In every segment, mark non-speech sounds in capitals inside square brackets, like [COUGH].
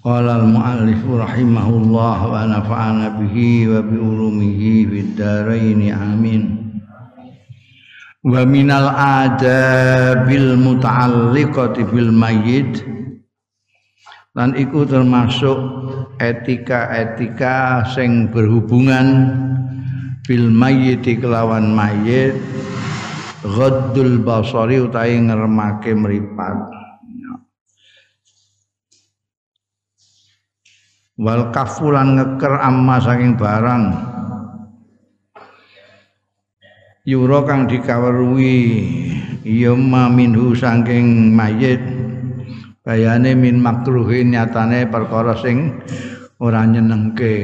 Qala al-muallif rahimahullah wa nafa'ana bihi wa bi ulumihi fid dharain amin. Wa minal adabil muta'alliqati bil mayyit. Lan iku termasuk etika-etika sing berhubungan bil mayyit kelawan mayit ghaddul basari utahe ngremake mripat wal kafulan ngeker amma saking barang. Yura kang dikaweruhi ya minhu saking mayit. Bayane min makruhin nyatane perkara sing ora nyenengke.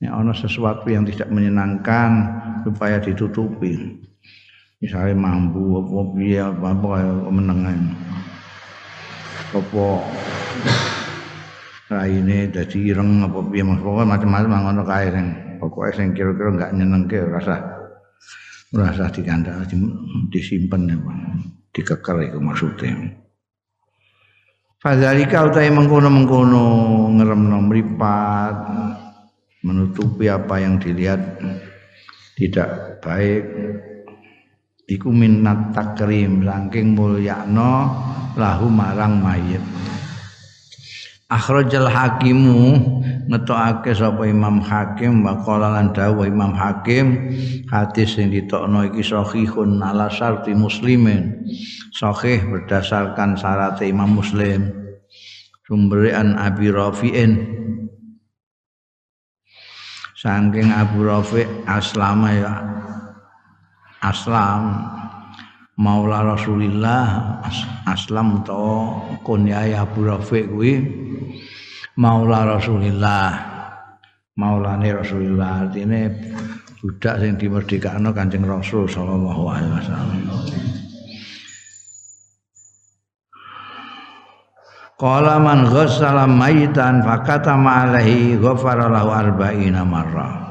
Nek ana sesuatu yang tidak menyenangkan supaya ditutupi. Misalnya mampu apa piye apa menengan. Apa raine dadi ireng apa piye mas? Pokoke macam-macam ngono kae sing pokoke sing kira-kira enggak nyenengke ora usah dikandani disimpen dikeker iku maksudnya Fadzalika utai mengkono-mengkono ngeremno mripat menutupi apa yang dilihat tidak baik iku minat takrim saking mulyakno lahu marang mayit akhrajal hakimu ngetokake sapa Imam Hakim wa qala lan dawuh Imam Hakim hadis sing ditokno iki sahihun ala syarti muslimin. Sahih berdasarkan syarat Imam Muslim. Sumberian Abi Rafi'in. Saking Abu Rafi' aslama ya aslam. Maula Rasulillah aslam to kunyai Abu Rafiq kuwi Maula Rasulillah. Maulane Rasulillah. Artine budak sing dimerdekakno Kanjeng Rasul sallallahu alaihi wasallam. Qala man ghassala mayitan fakatama alaihi ghafara lahu arba'ina marrah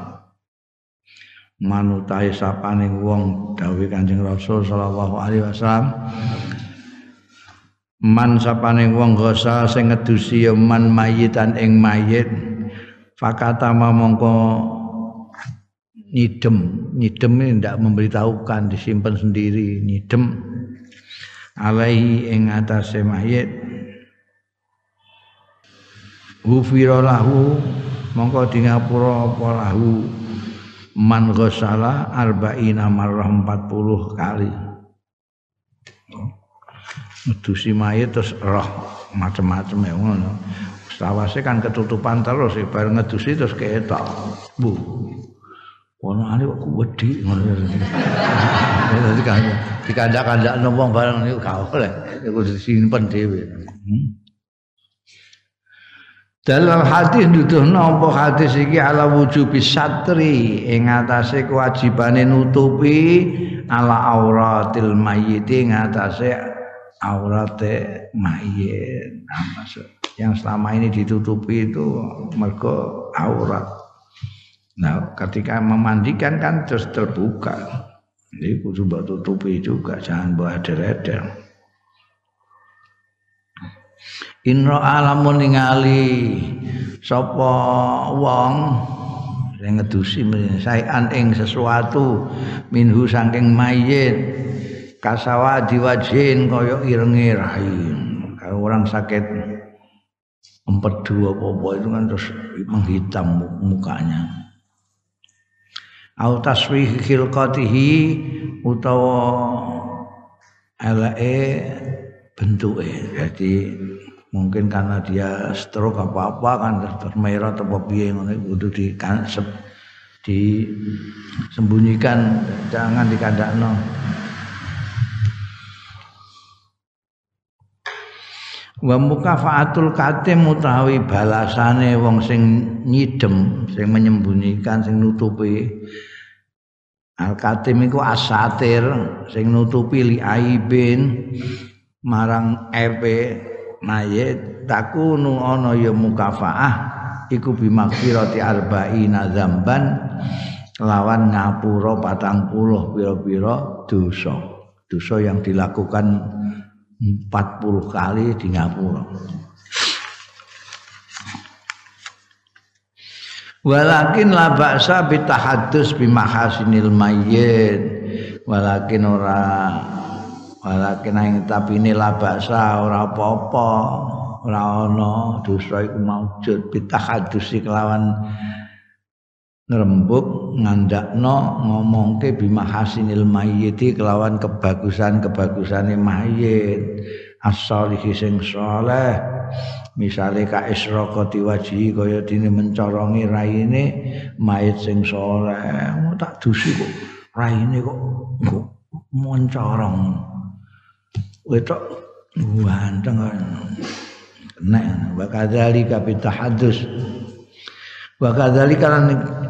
manutai sapaning wong dawuh Kanjeng Rasul sallallahu alaihi wasallam man sapaning wong gosa sing ngedusi man mayitan ing mayit. Fakata mongko nyidem. Nyidem ini tidak memberitahukan disimpan sendiri nyidem. Alaihi ing atase mayit. Hufira lahu mongko di ngapura apa lahu. Man ghasala arba'ina marrah 40 kali ngedusi mayit terus roh macam-macam ya ngono. Sawase kan ketutupan terus bareng ngedusi terus ketok bu ono ane kok wedi ngono. [LAUGHS] Dadi kan dikandak-kandak wong bareng niku gak oleh. Iku disimpen dhewe. Hmm? Dalam hadis nuduhno apa hadis iki ala wujubi satri ing atase kewajibane nutupi ala auratil mayyit ing atase aurate mayit. Nah, yang selama ini ditutupi itu mergo aurat. Nah, ketika memandikan kan terus terbuka. Jadi kudu tutupi juga, jangan bawa deret Inro alamun ningali sapa wong sing ngedusi sayan ing sesuatu minhu saking mayit kasawa diwajin kaya irenge rai kalau orang sakit. Empedu apa-apa itu kan terus menghitam mukanya. Au taswih khilqatihi utawa eleke bentuke. Jadi mungkin karena dia stroke apa apa kan termerah atau piye ngono kudu di kan disembunyikan jangan dikandakno wa mukafaatul katim utawi balasane wong sing nyidem sing menyembunyikan sing nutupi. Al katim iku asatir sing nutupi li aibin marang epe mayit takunu ana ya mukafaah iku bimakfirati arba'ina zamban lawan ngapura patang puluh pira-pira dosa. Dosa yang dilakukan 40 kali di ngapura. Walakin la ba'sa bitahadus bimahasinil mayyit. Walakin ora walakin ing tapi ini la ba'sa ora apa-apa ora ana dosa iku maujud. Bitahadusi kelawan ngrembug ngandakno ngomongke bimahasinil mayyiti kelawan kebagusan-kebagusane mayit as-solihi sing saleh. Misale ka israqati wajhi kaya dene mencorongi raine mayit sing saleh. Tak dusi kok raine kok kok mencorong. Wetok ganteng nek bakadali kapitahadus wa kadzalika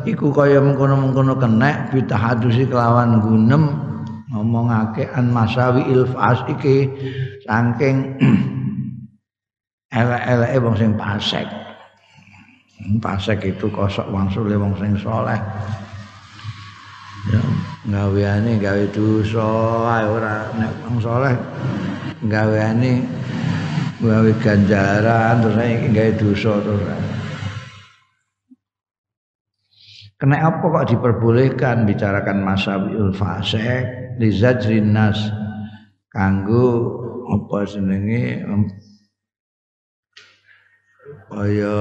iku kaya mengkono-mengkono kenek bitahadusi kelawan gunem ngomongake an masawi ilfas iki saking [CLEARS THROAT] elek-eleke wong sing pasek. Pasek itu kosok wangsule wong sing saleh ya gaweane gawe dosa ae ora nek wong saleh gaweane gawe ganjaran terus gawe dosa terus Kena apa kok diperbolehkan bicarakan masawiul fasek li zajrin nas kanggo apa senenge kaya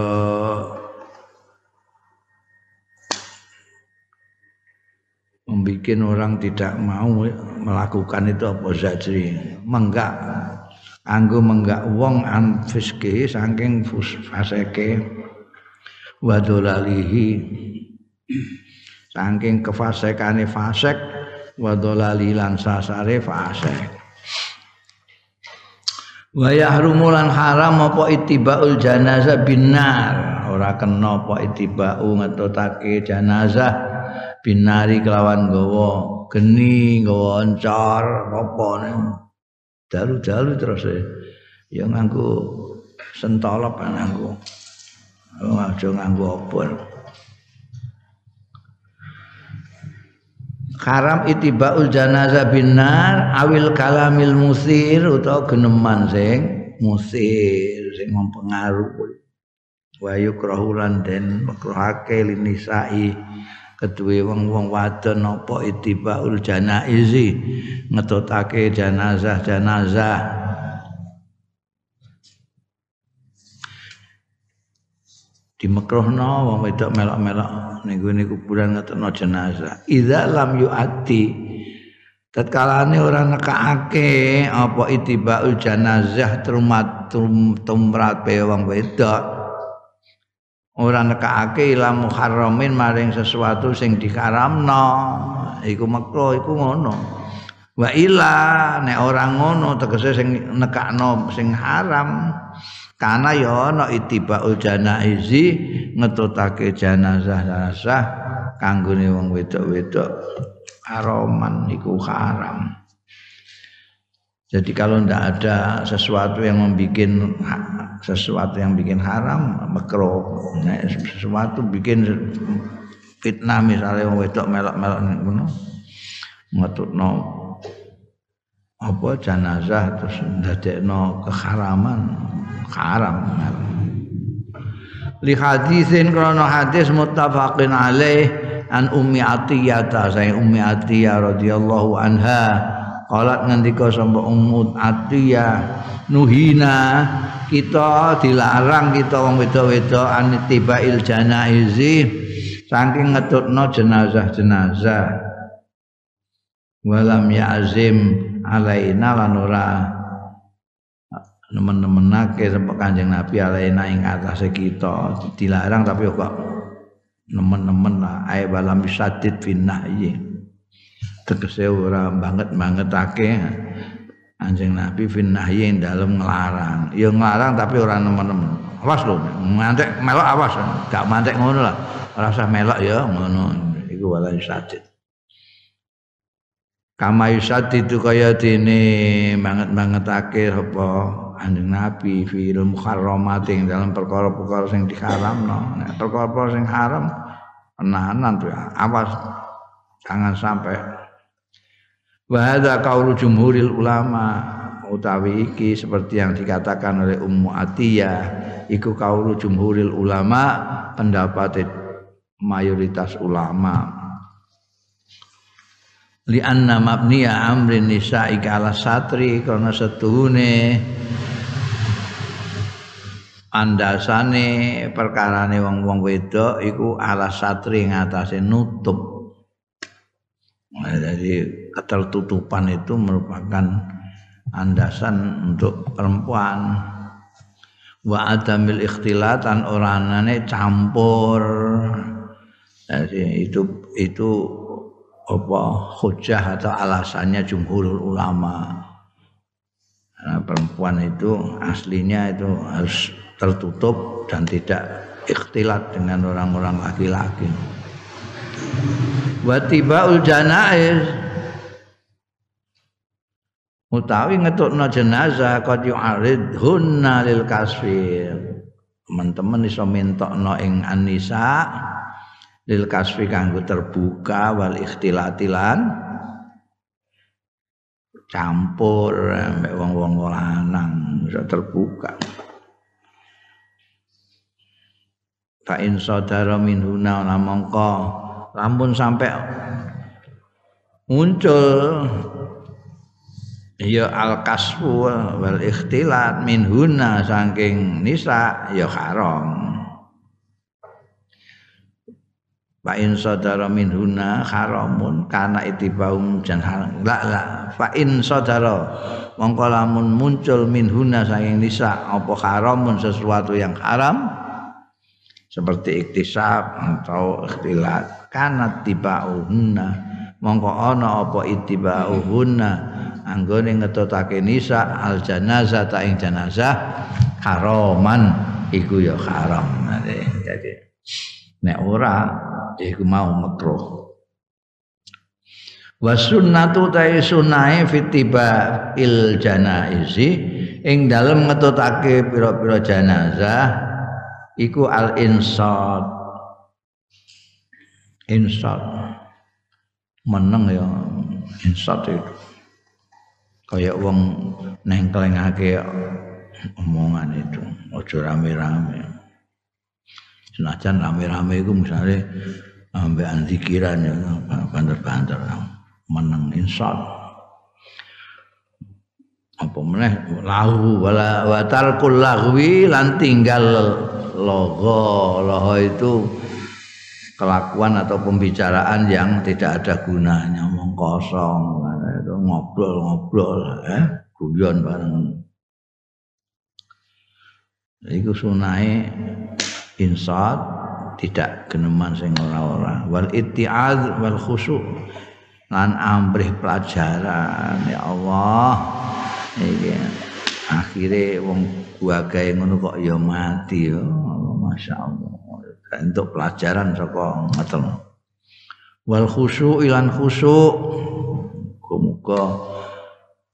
membuat orang tidak mau melakukan itu apa zajri menggak anggo menggak wong an fiske saking faseke wadolalihi saking kefasekane fasek wa dolali lan sasare fasek. Wa yahrumu lan haram apa ittibaul janazah binar ora kena apa ittibau ngetutake janazah binari kelawan gawa geni gawa encor apa dalu-dalu terus ya nganggo sentolop nganggo aja nganggo obor haram itibaul janazah binar awil kalamil musir utawa geneman sing musir sing mempengaruh wa yukrahulan den makruhake linisai kedue wong-wong wadon apa itibaul janaizi ngetutake janazah janazah dimekruhno wong wedok melok-melok ning gone kuburan ngetokno jenazah. Idza lam yuati tatkalane ora nekake apa itibaul janazah trumat tumrat pe wong wedok. Ora nekake ila muharramin maring sesuatu sing dikaramno. Iku makruh iku ngono. Wa ila nek ora ngono tegese sing nekakno sing haram karena ya ana itibaul janaizi ngetutake jenazah jenazah kanggone wong wedok-wedok haroman iku haram. Jadi kalau tidak ada sesuatu yang membuat sesuatu yang bikin haram, makro. Nah, sesuatu bikin fitnah misalnya wong wedok melok-melok ngono. Ngetutno apa jenazah terus ndadekno keharaman? Haram. Li hadisin krono hadis muttafaqin alaih an ummi atiyah saya ummi atiyah radhiyallahu anha qalat ngendika sapa ummu atiyah nuhina kita dilarang kita wong wedok-wedok an tibail janaizi saking ngetutno jenazah-jenazah. Walam ya'zim alaina lan ora nemen-nemenake sampai Kanjeng Nabi alaina ing atase kita dilarang tapi kok nemen-nemen lah ae balam bisadid finnahyi tegese ora banget bangetake Anjing Nabi fin nahyi dalam ngelarang. Ya ngelarang tapi orang nemen-nemen. Awas lho, mantek melok awas. Gak mantek ngono lah. Ora usah melok ya ngono. Iku wala sadid. Kama itu kaya dene banget-bangetake apa? Anjing Nabi fil muharramat ing dalam perkara-perkara sing diharamno. Nek perkara-perkara sing haram penahanan tuh awas. Jangan sampai. Wahada kaulu jumhuril ulama utawi iki seperti yang dikatakan oleh Ummu Atiyah iku kaulu jumhuril ulama pendapat mayoritas ulama li anna mabniya amrin nisa'i ala satri karena setuhune andasane perkarane wong-wong wedok iku ala satri ngatasé nutup Nah, jadi ketertutupan itu merupakan andasan untuk perempuan. Wa adamil ikhtilatan oranane campur. Jadi itu itu apa hujah atau alasannya jumhur ulama. Karena perempuan itu aslinya itu harus tertutup dan tidak ikhtilat dengan orang-orang laki-laki. Wa tibaul janaiz. Utawi ngetukno jenazah qad hunna lil kasfi teman-teman iso mintokno ing anisa lil kasfi kanggo terbuka wal ikhtilatilan campur mbek wong-wong lanang iso terbuka. Fa in sadara minhuna mongko lampun sampai muncul ya al kasfu wal ikhtilat min huna saking nisa ya haram Fa in sadara min huna haramun kana itibaum jan la la. Fa in sadara mongko lamun muncul min huna saking nisa apa haramun sesuatu yang haram? Seperti iktisab atau ikhtilat. Kanat tibauhunna mongko ana apa itibauhunna anggone ngetotake nisa al janazah ta ing janazah haraman. Iku ya haram. Jadi. Nek ora iku mau makruh wa sunnatu ta sunnahe fitiba il janaizi. Ing dalem ngetotake pira-pira janazah iku al insad. Insad meneng ya insad itu. Kayak wong nengklengake omongan itu ojo rame-rame senajan rame-rame itu misalnya ambek antikiran ya banter-banter meneng insad apa meneh? Lahu wala wa tarkul lahwi lan tinggal logo. Logo itu kelakuan atau pembicaraan yang tidak ada gunanya omong kosong. Itu ngobrol-ngobrol eh guyon bareng. Iku sunai insat tidak geneman sing ora-ora wal itti'ad wal khusyuk. Lan amrih pelajaran ya Allah. Iki akhire wong guagae ngono kok ya mati ya Allah untuk pelajaran saka ngoten. Wal khusyuk ilan khusyuk. Muga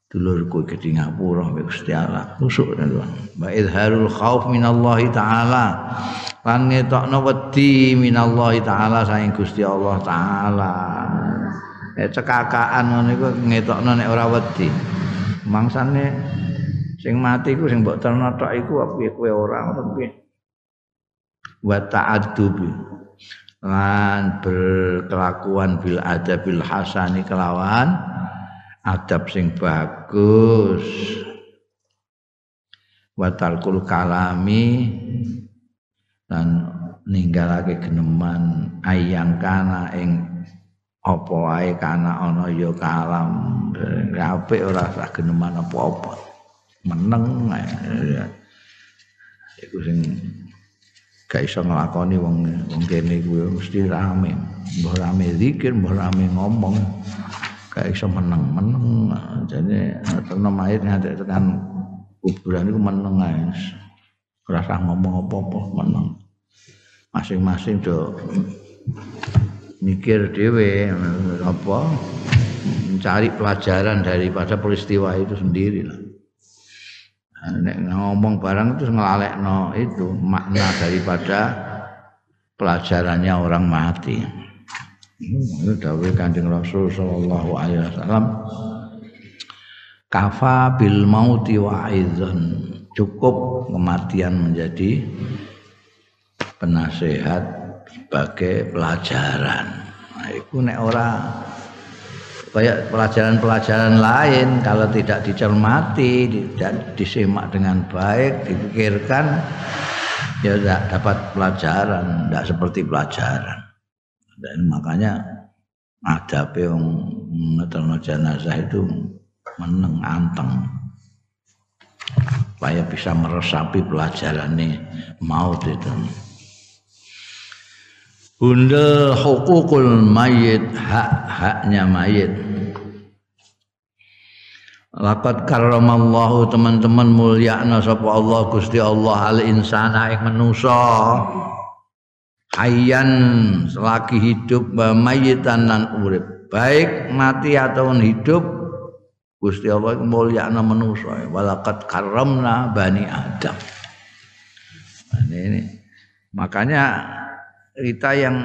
dulurku ke Singapura Gusti Allah. Khusyuk wa izharul khauf minallahi taala lan ngetokno wedi minallahi taala saing Gusti Allah taala. Eh cekakaan ngono iku ngetokno nek ora wedi. Mangsane sing mati ku sing mbok terno tok iku piye? Kowe ora ngono piye? Wa ta'addub lan berkelakuan bil adabil hasani kelawan adab sing bagus. Wa talkul kalami dan ninggalake geneman ayang kana ing apa wae kana ana ya kalam apik ora usah geneman apa-apa. Meneng ya. iku sing gak iso nglakoni wong wong kene kuwi mesti rame. Mbah rame zikir mbah rame ngomong. Kayak iso meneng meneng. Jadi terus mayit ngadek tekan kuburan itu meneng ae. Rasa ngomong apa-apa meneng masing-masing do mikir dhewe apa mencari pelajaran daripada peristiwa itu sendiri lah. Nek ngomong barang itu ngelalekno itu makna daripada pelajarannya orang mati. Itu dawuh Kanjeng Rasul sallallahu alaihi wasallam kafa bil mauti wa'izan cukup kematian menjadi penasehat sebagai pelajaran. Nah, itu nek ora kayak pelajaran-pelajaran lain kalau tidak dicermati, tidak disimak dengan baik, dipikirkan ya tidak dapat pelajaran, tidak seperti pelajaran. Dan makanya ada yang ngeterno jenazah itu meneng anteng. Supaya bisa meresapi pelajaran ini maut itu Bunda hukukul mayit hak-haknya mayit. Lakat karamallahu teman-teman mulia sapa Allah Gusti Allah al insana ing manusa. Hayyan selagi hidup mayitan lan urip. Baik mati atau hidup Gusti Allah mulyana manusa. Walakat karamna bani Adam. Nah, ini, ini. Makanya kita yang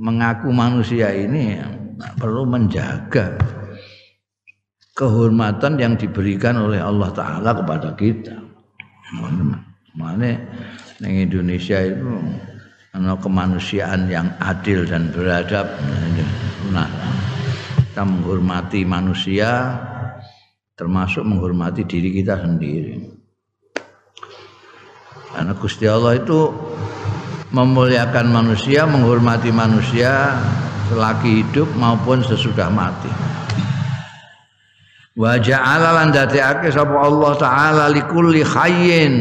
mengaku manusia ini perlu menjaga kehormatan yang diberikan oleh Allah Taala kepada kita. Mana yang Indonesia itu kemanusiaan yang adil dan beradab. Nah kita menghormati manusia termasuk menghormati diri kita sendiri. Karena Gusti Allah itu memuliakan manusia menghormati manusia selagi hidup maupun sesudah mati. Wa ja'ala lan dadekake sapa Allah taala likulli khayyin.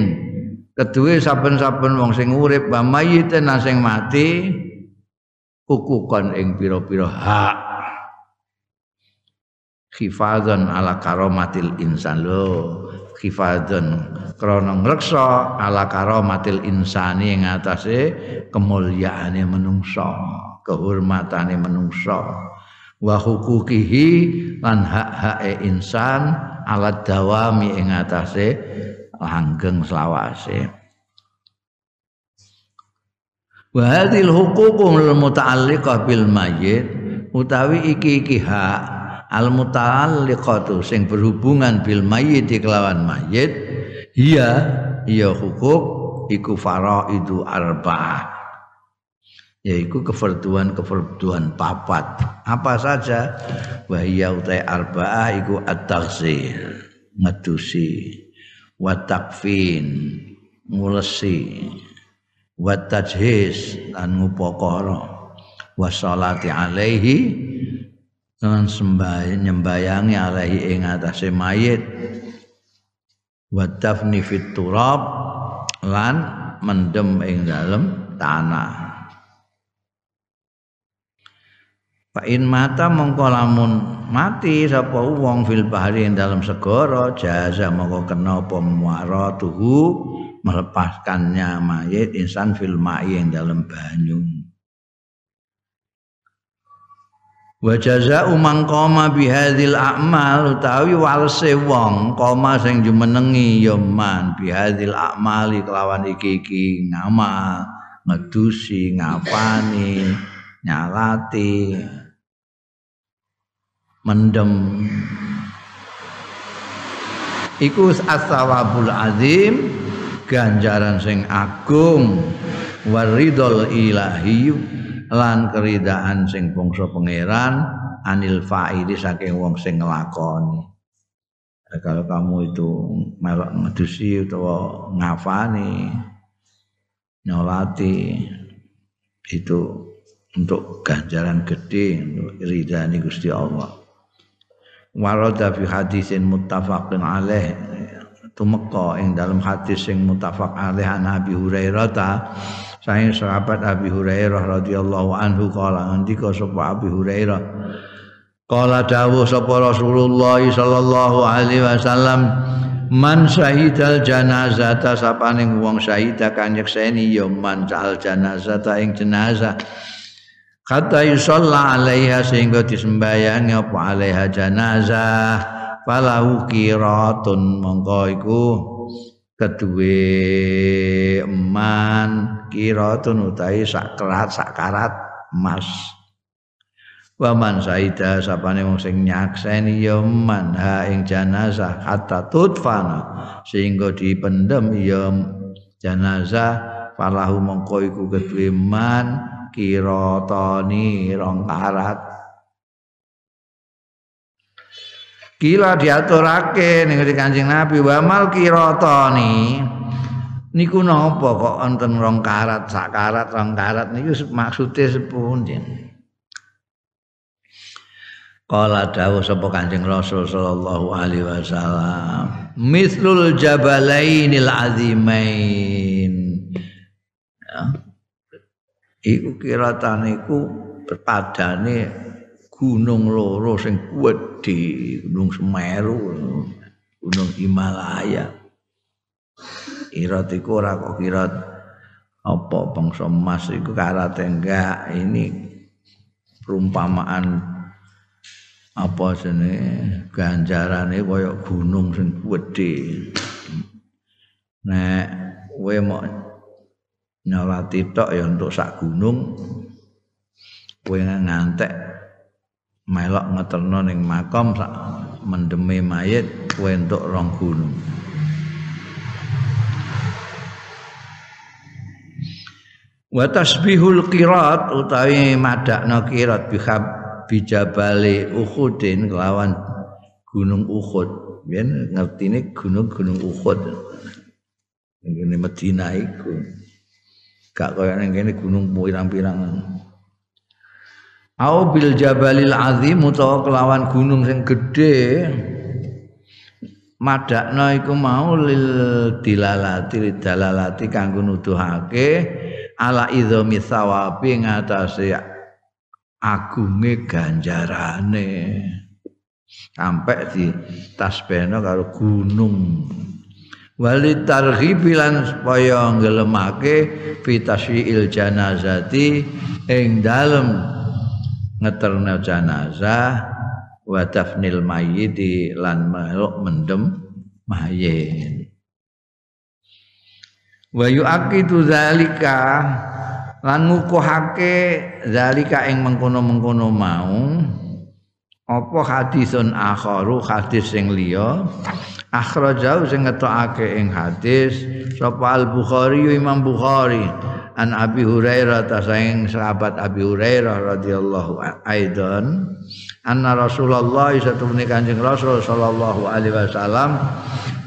Kedue saben-saben wong sing urip wa mayyiten sing mati hukukan ing pira-pira hak. Khifadzan ala karomatil insan. Lo khifadzan krana ngreksa ala karomatil insani ing atase kemuliaane menungsa kehormatane menungsa. Wa hukukihi lan hak-hake insan ala dawami ing atase langgeng selawase. Wa hadhil huququl muta'alliqah bil mayyit utawi iki-iki hak al muta'alliqatu sing berhubungan bil mayyit kelawan mayit iya iya hukuk iku faraidu arba'ah. Yaitu kefarduan-kefarduan papat. Apa saja? Wahia utai arba'ah iku at-taghzir ngedusi wa takfin ngulesi wa tajhiz lan ngupakara wa alaihi lan sembahyang nyembayangi alaihi ing atase mayit. Wa dafni fit turab lan mendem ing dalem tanah. Fa in mata mongko lamun mati sapa wong fil bahri ing dalam segara jaza mongko kena apa muaratuhu melepaskannya mayit insan fil ma'i ing dalam banyu wa jazaa'u man qama bi hadzal a'mal utawi walse wong koma sing jumenengi ya man bi hadzal a'mali kelawan iki-iki ngamal ngedusi ngapani nyalati mendem. Iku as-sawabul azim ganjaran sing agung waridol ilahi lan keridaan sing bangsa pangeran anil fa'ili saking wong sing nglakoni kalau kamu itu melok ngedusi utawa ngafani nyolati itu untuk ganjaran gede untuk ridhani Gusti Allah. Warada fi hadisin muttafaqin alaih tumeka ing dalam hadis sing muttafaq alaih an Abi Hurairah ta saking sahabat Abi Hurairah radhiyallahu anhu kala ngendika sapa Abi Hurairah? Kala dawuh sapa Rasulullah sallallahu alaihi wasallam man syahidal janazata sapaning wong syahida kang nyekseni ya man al janazata ing jenazah. Kata yusalla alaiha sehingga disembayangi apa alaiha janazah. Falahu qiratun mongko iku kedue eman qiratun utahe sak kerat sak karat emas. Waman saida sapane wong sing nyakseni ya man ha ing janazah hatta tudfana sehingga dipendem ya janazah falahu mongko iku kedue man kiratani rong karat Kila diaturake ning Kanjeng Nabi wa mal kiratani niku napa kok wonten rong karat sak karat rong karat niku maksude sepundi Kala dawuh sapa Kanjeng Rasul sallallahu alaihi wasallam, "Mithlul jabalainil azimain." Ya. Iku kiratan iku padane gunung loro sing gedhe, Gunung Semeru, Gunung Himalaya. Kirat iku ora kok kirat apa bangsa emas iku karate enggak ini perumpamaan apa jenenge ganjarane kaya gunung sing gedhe nek kowe mau nyolati tok ya untuk sak gunung kowe ngantek melok ngeterno ning makam sak mendeme mayit kowe entuk rong gunung wa tasbihul qirat utawi madakna qirat bihab bijabali Uhudin kelawan gunung Uhud. Biyen ngertine gunung-gunung Uhud. Ini Medina iku. Gak kaya ning kene gunung pirang-pirang. Au bil jabalil azim utawa kelawan gunung sing gedhe. Madakna iku mau lil dilalati dalalati kanggo nuduhake ala idzami thawabi ngatasé agunge ganjarane. Sampai di tasbihna karo gunung. Wali targhibilan supaya ngelemake fi tasyiil janazati ing dalem ngeterna janazah wa dafnil mayyiti lan melok mendem mayit. Wa yuaqidu zalika lan ngukuhake zalika ing mengkono-mengkono mau. Apa hadisun akharu hadis sing liya? Akhrajau sing ngetokake ing hadis sapa al bukhari imam bukhari an abi hurairah ta saing sahabat abi hurairah radhiyallahu aidan anna rasulullah satune kanjeng rasul sallallahu alaihi wasallam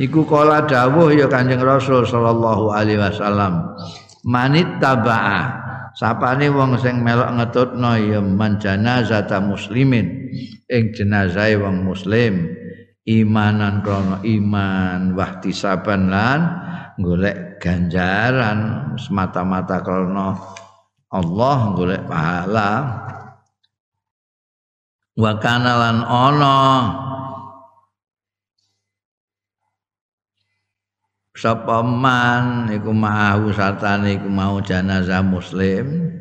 iku kala dawuh ya kanjeng rasul sallallahu alaihi wasallam manit tabaa. Sapane wong sing melok ngetutno ya man janazata muslimin. Ing jenazahe wong muslim imanan krana iman wahtisaban lan golek ganjaran. Semata-mata krana Allah golek pahala. Wa kana lan ana. Sapa man iku mau satane iku mau jenazah muslim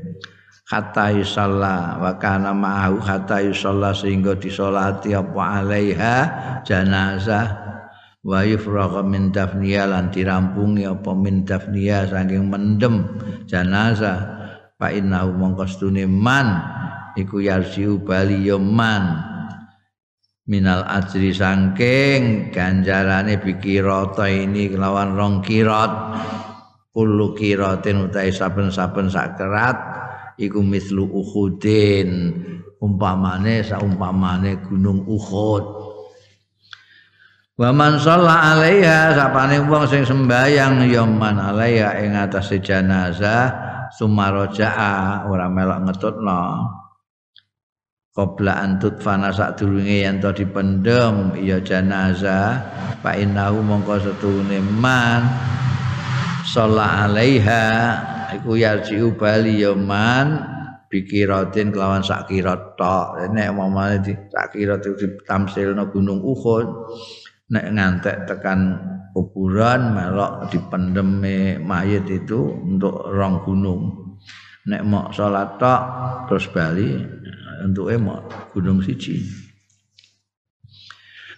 hatta yusalla. Wa kana ma'ahu hatta yusalla sehingga disolati apa alaiha jenazah wa yufragha min dafniya lan dirampungi apa min dafniya saking mendem jenazah. Fa innahu mongko man iku yarjiu bali man. Minal ajri sangking ganjarane bikirata ini kelawan rong kirat. Kullu kiratin utai saben-saben sakerat iku mislu uhudin. Umpamane saumpamane gunung uhud wa man shalla alaiha sapane wong sing sembayang ya man alaiha ing atas jenazah sumaraja ora melok ngetutno. Qabla an tutfana sadurunge yen to dipendem ya jenazah fa innahu mongko setune man shalla alaiha iku yarji'u bali ya man bikiratin kelawan sak kirat tok. Nek mamane di sak kirat ditamsilno gunung Uhud nek ngantek tekan kuburan melok dipendeme mayit itu untuk rong gunung. Nek mau salat tok terus bali untuk mau gunung siji.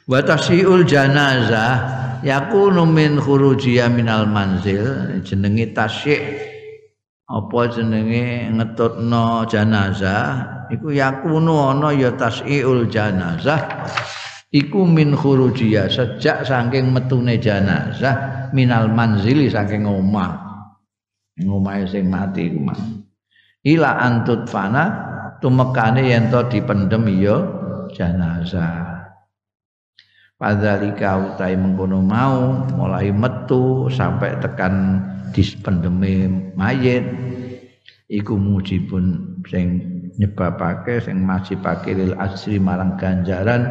Wa tasiul janazah yakunu min khurujiyya minal manzil jenenge tasyik. Apa jenenge ngetutno jenazah iku yakunu ana ya tas'iul jenazah iku min khurujia sejak saking metune jenazah minal manzili saking omah. Omahe sing mati iku mah ila antut fana tumekane yen to dipendem ya jenazah. Padhalika utai mengkono mau mulai metu sampai tekan dispendeme mayit. Iku mujibun sing nyebabake sing majibake lil asri marang ganjaran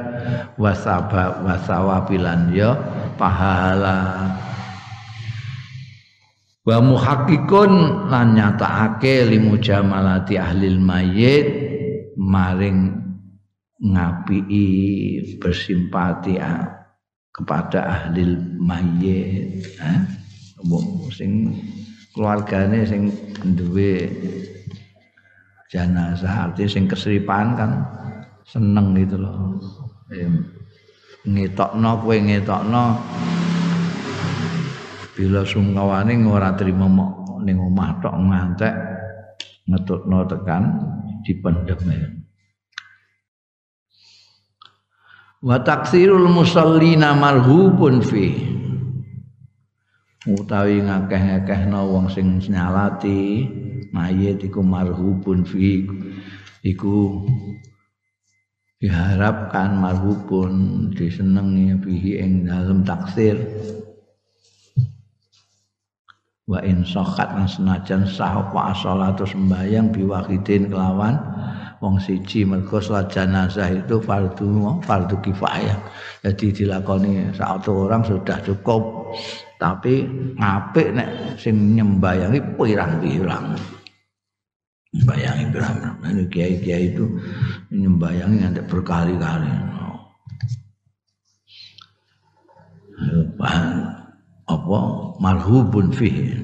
wasaba wasawabilan ya pahala wa muhakkikun lan nyatakake limu jamalati ahli mayit maring ngapii bersimpati kepada ahli mayit eh? sing keluargane sing duwe jenazah arti sing keseripan kan seneng gitu loh. Ngetokno kowe ngetokno. Bila sungkawane ora trima ning omah tok ngantek ngetutno tekan dipendem wa taksirul musallina marhubun fi utawi ngakeh-ngakehno wong sing nyalati mayit iku marhubun fi iku diharapkan marhubun disenengi bihi ing dalem taksir wa in sokhat senajan sah apa salatu sembayang biwahidin kelawan wong siji mergo salat jenazah itu fardu fardu kifayah. Jadi dilakoni satu orang sudah cukup. Tapi ngapik nek sing nyembayangi pirang-pirang. Bayangi pirang. Ini kiai-kiai itu nyembayangi nanti berkali-kali. Apa marhubun fihi.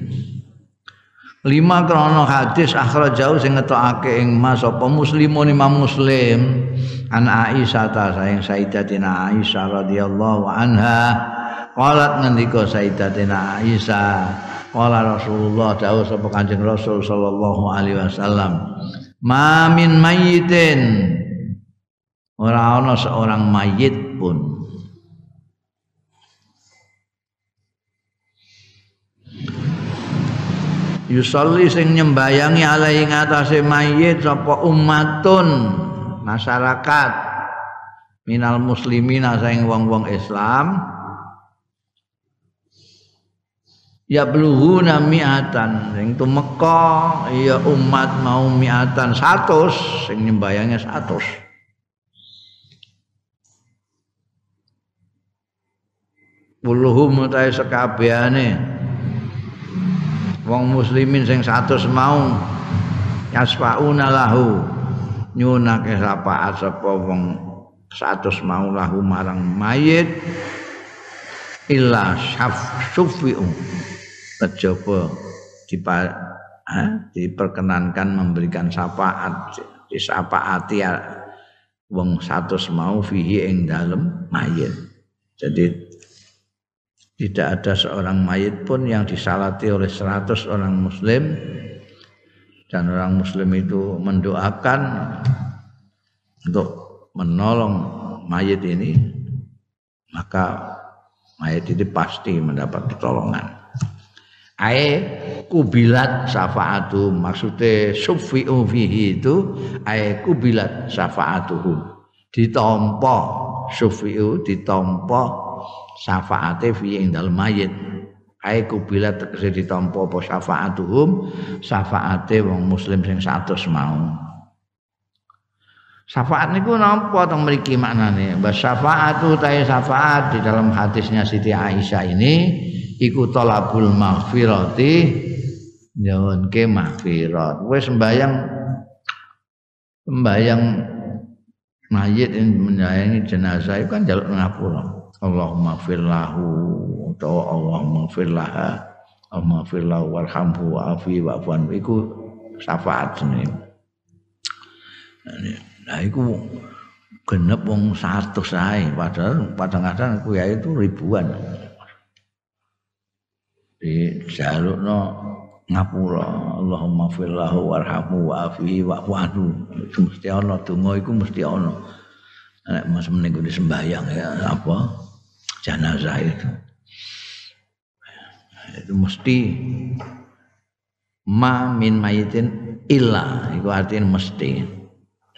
lima krono hadis jauh sing ngetokake ing mas apa muslimun imam muslim an Aisyah ta sayang Sayyidatina Aisyah radhiyallahu anha qalat ngendika Sayyidatina Aisyah qala Rasulullah dawuh sapa Kanjeng Rasul sallallahu alaihi wasallam ma min mayyitin ora ana seorang mayit pun. Yusolli sing nyembayangi alaihi ngatasé mayit sapa ummatun masyarakat minal muslimin saing wong-wong Islam ya bluhuna mi'atan. Sing tumeka ya umat mau mi'atan. 100 sing nyembayangi 100 Puluhum utai sekabehane wong muslimin sing satu mau yasfauna lahu. Nyunake syafaat sapa wong satu mau lahu marang mayit. Illa syaf sufiu kejaba dipa, diperkenankan memberikan syafaat disapaati wong satu mau fihi ing dalem mayit. Jadi tidak ada seorang mayit pun yang disalati oleh seratus orang muslim dan orang muslim itu mendoakan untuk menolong mayit ini maka mayit ini pasti mendapat pertolongan ae kubilat syafaatu maksudnya sufi'u fihi itu ae kubilat syafaatuhu. Ditompo sufi'u ditompo syafaate fi ing dalem mayit. Ae kubila tegese ditampa apa syafaatuhum syafaate wong muslim sing 100 mau. Syafaat niku napa to mriki maknane? Bas syafaatu ta syafaat di dalam hadisnya Siti Aisyah ini iku talabul maghfirati. Nyuwun ke maghfirat. Wis sembayang sembahyang mayit yang menyayangi jenazah itu kan jaluk ngapura. Allahumma firlahu atau Allahumma firlaha Allahumma firlahu warhamhu wa'afi wa'fuan itu syafaat ini nah itu genep wong satu sae padahal kadang-kadang kiai itu ribuan di jalukno ngapura Allahumma firlahu warhamhu wa'afihi wa'fu anhu. Mesti ana donga iku mesti ana. Nek mas di sembahyang ya apa? Jenazah itu. Itu mesti ma min mayitin illa itu artinya mesti.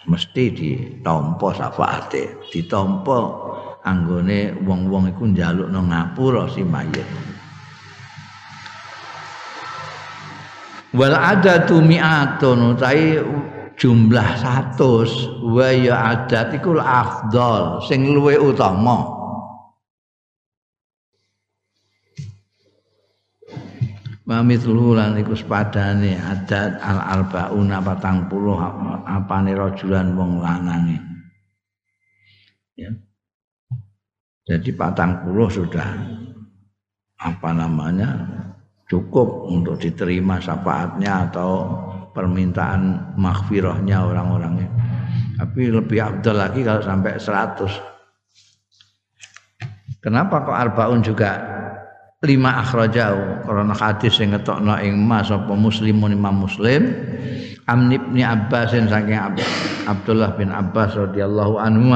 Mesti ditampa syafaate ditampa anggone wong-wong iku njalukno ngapura si mayit wal adatu mi'atun utahe jumlah 100 wa ya adat iku afdal sing luwih utama. Wa mithlu lan iku sepadane adat al arbauna 40 apane rajulan wong lanange. Ya. Jadi patang puluh sudah apa namanya cukup untuk diterima syafaatnya atau permintaan maghfirahnya orang-orangnya. Tapi lebih abdul lagi kalau sampai 100 kenapa kok arbaun juga lima akhrajau karena hadis yang ngetokno ing mas apa muslimun imam muslim. Amni bin Abbas saking Abdullah bin Abbas radhiyallahu anhu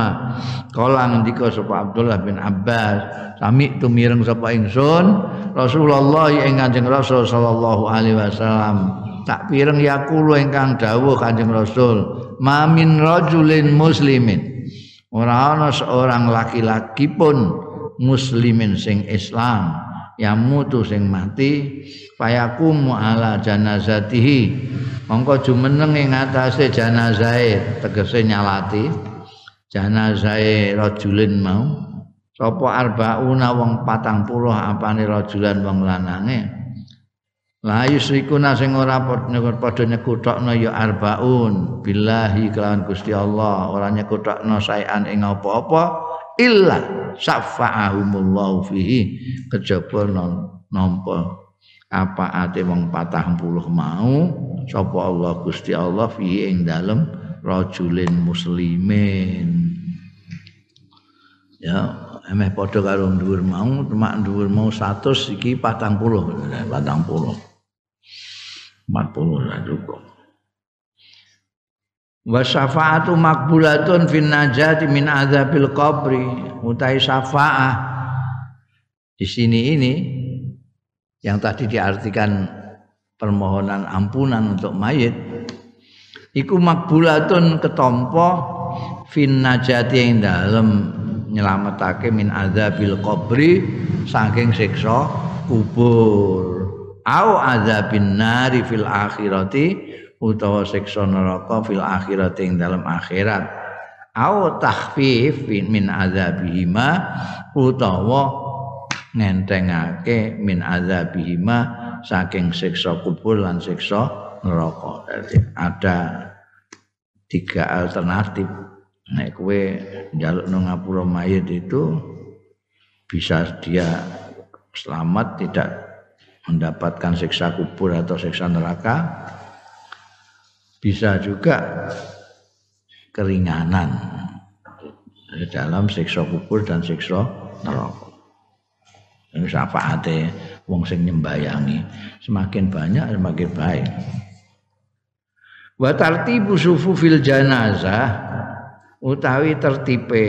kala ngendika sapa Abdullah bin Abbas sami tu mireng sapa ingsun Rasulullah ing Kanjeng Rasul sallallahu alaihi wasallam. Tak pireng yakulu ingkang dawuh Kanjeng Rasul mamin rajulin muslimin. Ora ana seorang laki-laki pun muslimin sing Islam yamutu sing mati fayakumu ala janazatihi. Mongko jumeneng ing atase janazahe tegese nyalati janazahe rajulin mau sapa arbauna wong 40 apane rajulan wong lanange? La yusrikuna sing ora padha nyekutokno ya arbaun billahi kelawan Gusti Allah. Ora nyekutokno saean ing apa-apa illa syafa'ahumullahu fihi. Kejaba nampa apa ate wong 40 mau sapa Allah Gusti Allah fihi ing dalem rajulin muslimin. Ya emeh padha karo dhuwur mau mak dhuwur mau 100 iki 40 40 40 lah cukup. Wa syafaatu makbulatun fin najati min adzabil qabri. Utai syafaah. Di sini ini yang tadi diartikan permohonan ampunan untuk mayit iku makbulatun ketompo fin najati yang dalam nyelametake min adzabil qabri saking siksa kubur. Au adzabin nari fil akhirati utawa siksa neraka fil akhirat ing dalam akhirat. Au takhfif min adzabihima utawa ngentengake min adzabihima saking siksa kubur lan siksa neraka. Ada tiga alternatif nek kowe njaluk nang ngapura mayit itu bisa dia selamat tidak mendapatkan siksa kubur atau siksa neraka bisa juga keringanan dalam siksa kubur dan siksa neraka. Ini syafaate wong sing nyembayangi semakin banyak semakin baik. Wa tartibu sufufil janazah utawi tertipe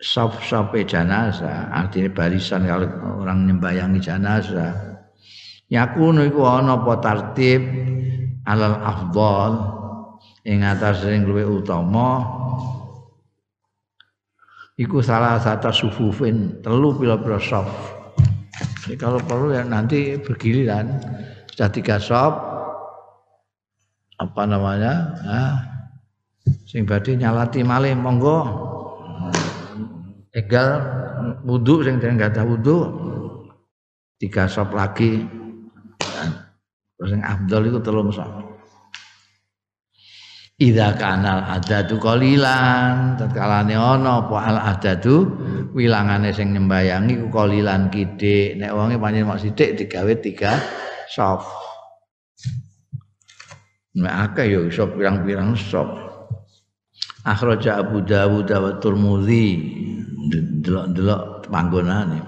saf-safe janazah artinya barisan kalau orang nyembayangi janazah yakunu iku ana apa tertib alal afdal ing atas sing luwih utama. Iku salah satu sufufin telu pira-pira jadi kalau perlu ya nanti bergiliran. Sudah tiga saf apa namanya nah, sing badhe nyalati malih monggo. Egal wudhu sing enggak ada wudhu tiga sop lagi. Terus yang abdul itu telung sok. Idza kanal adadu qalilan tatkalane ana apa al adadu wilangane sing nyembayangi ku qalilan kidik. Nek wonge pancen mok sithik digawe tiga sop nek akeh ya iso pirang-pirang sop akhraja Abu Dawud wa Tirmidzi delok-delok panggonane.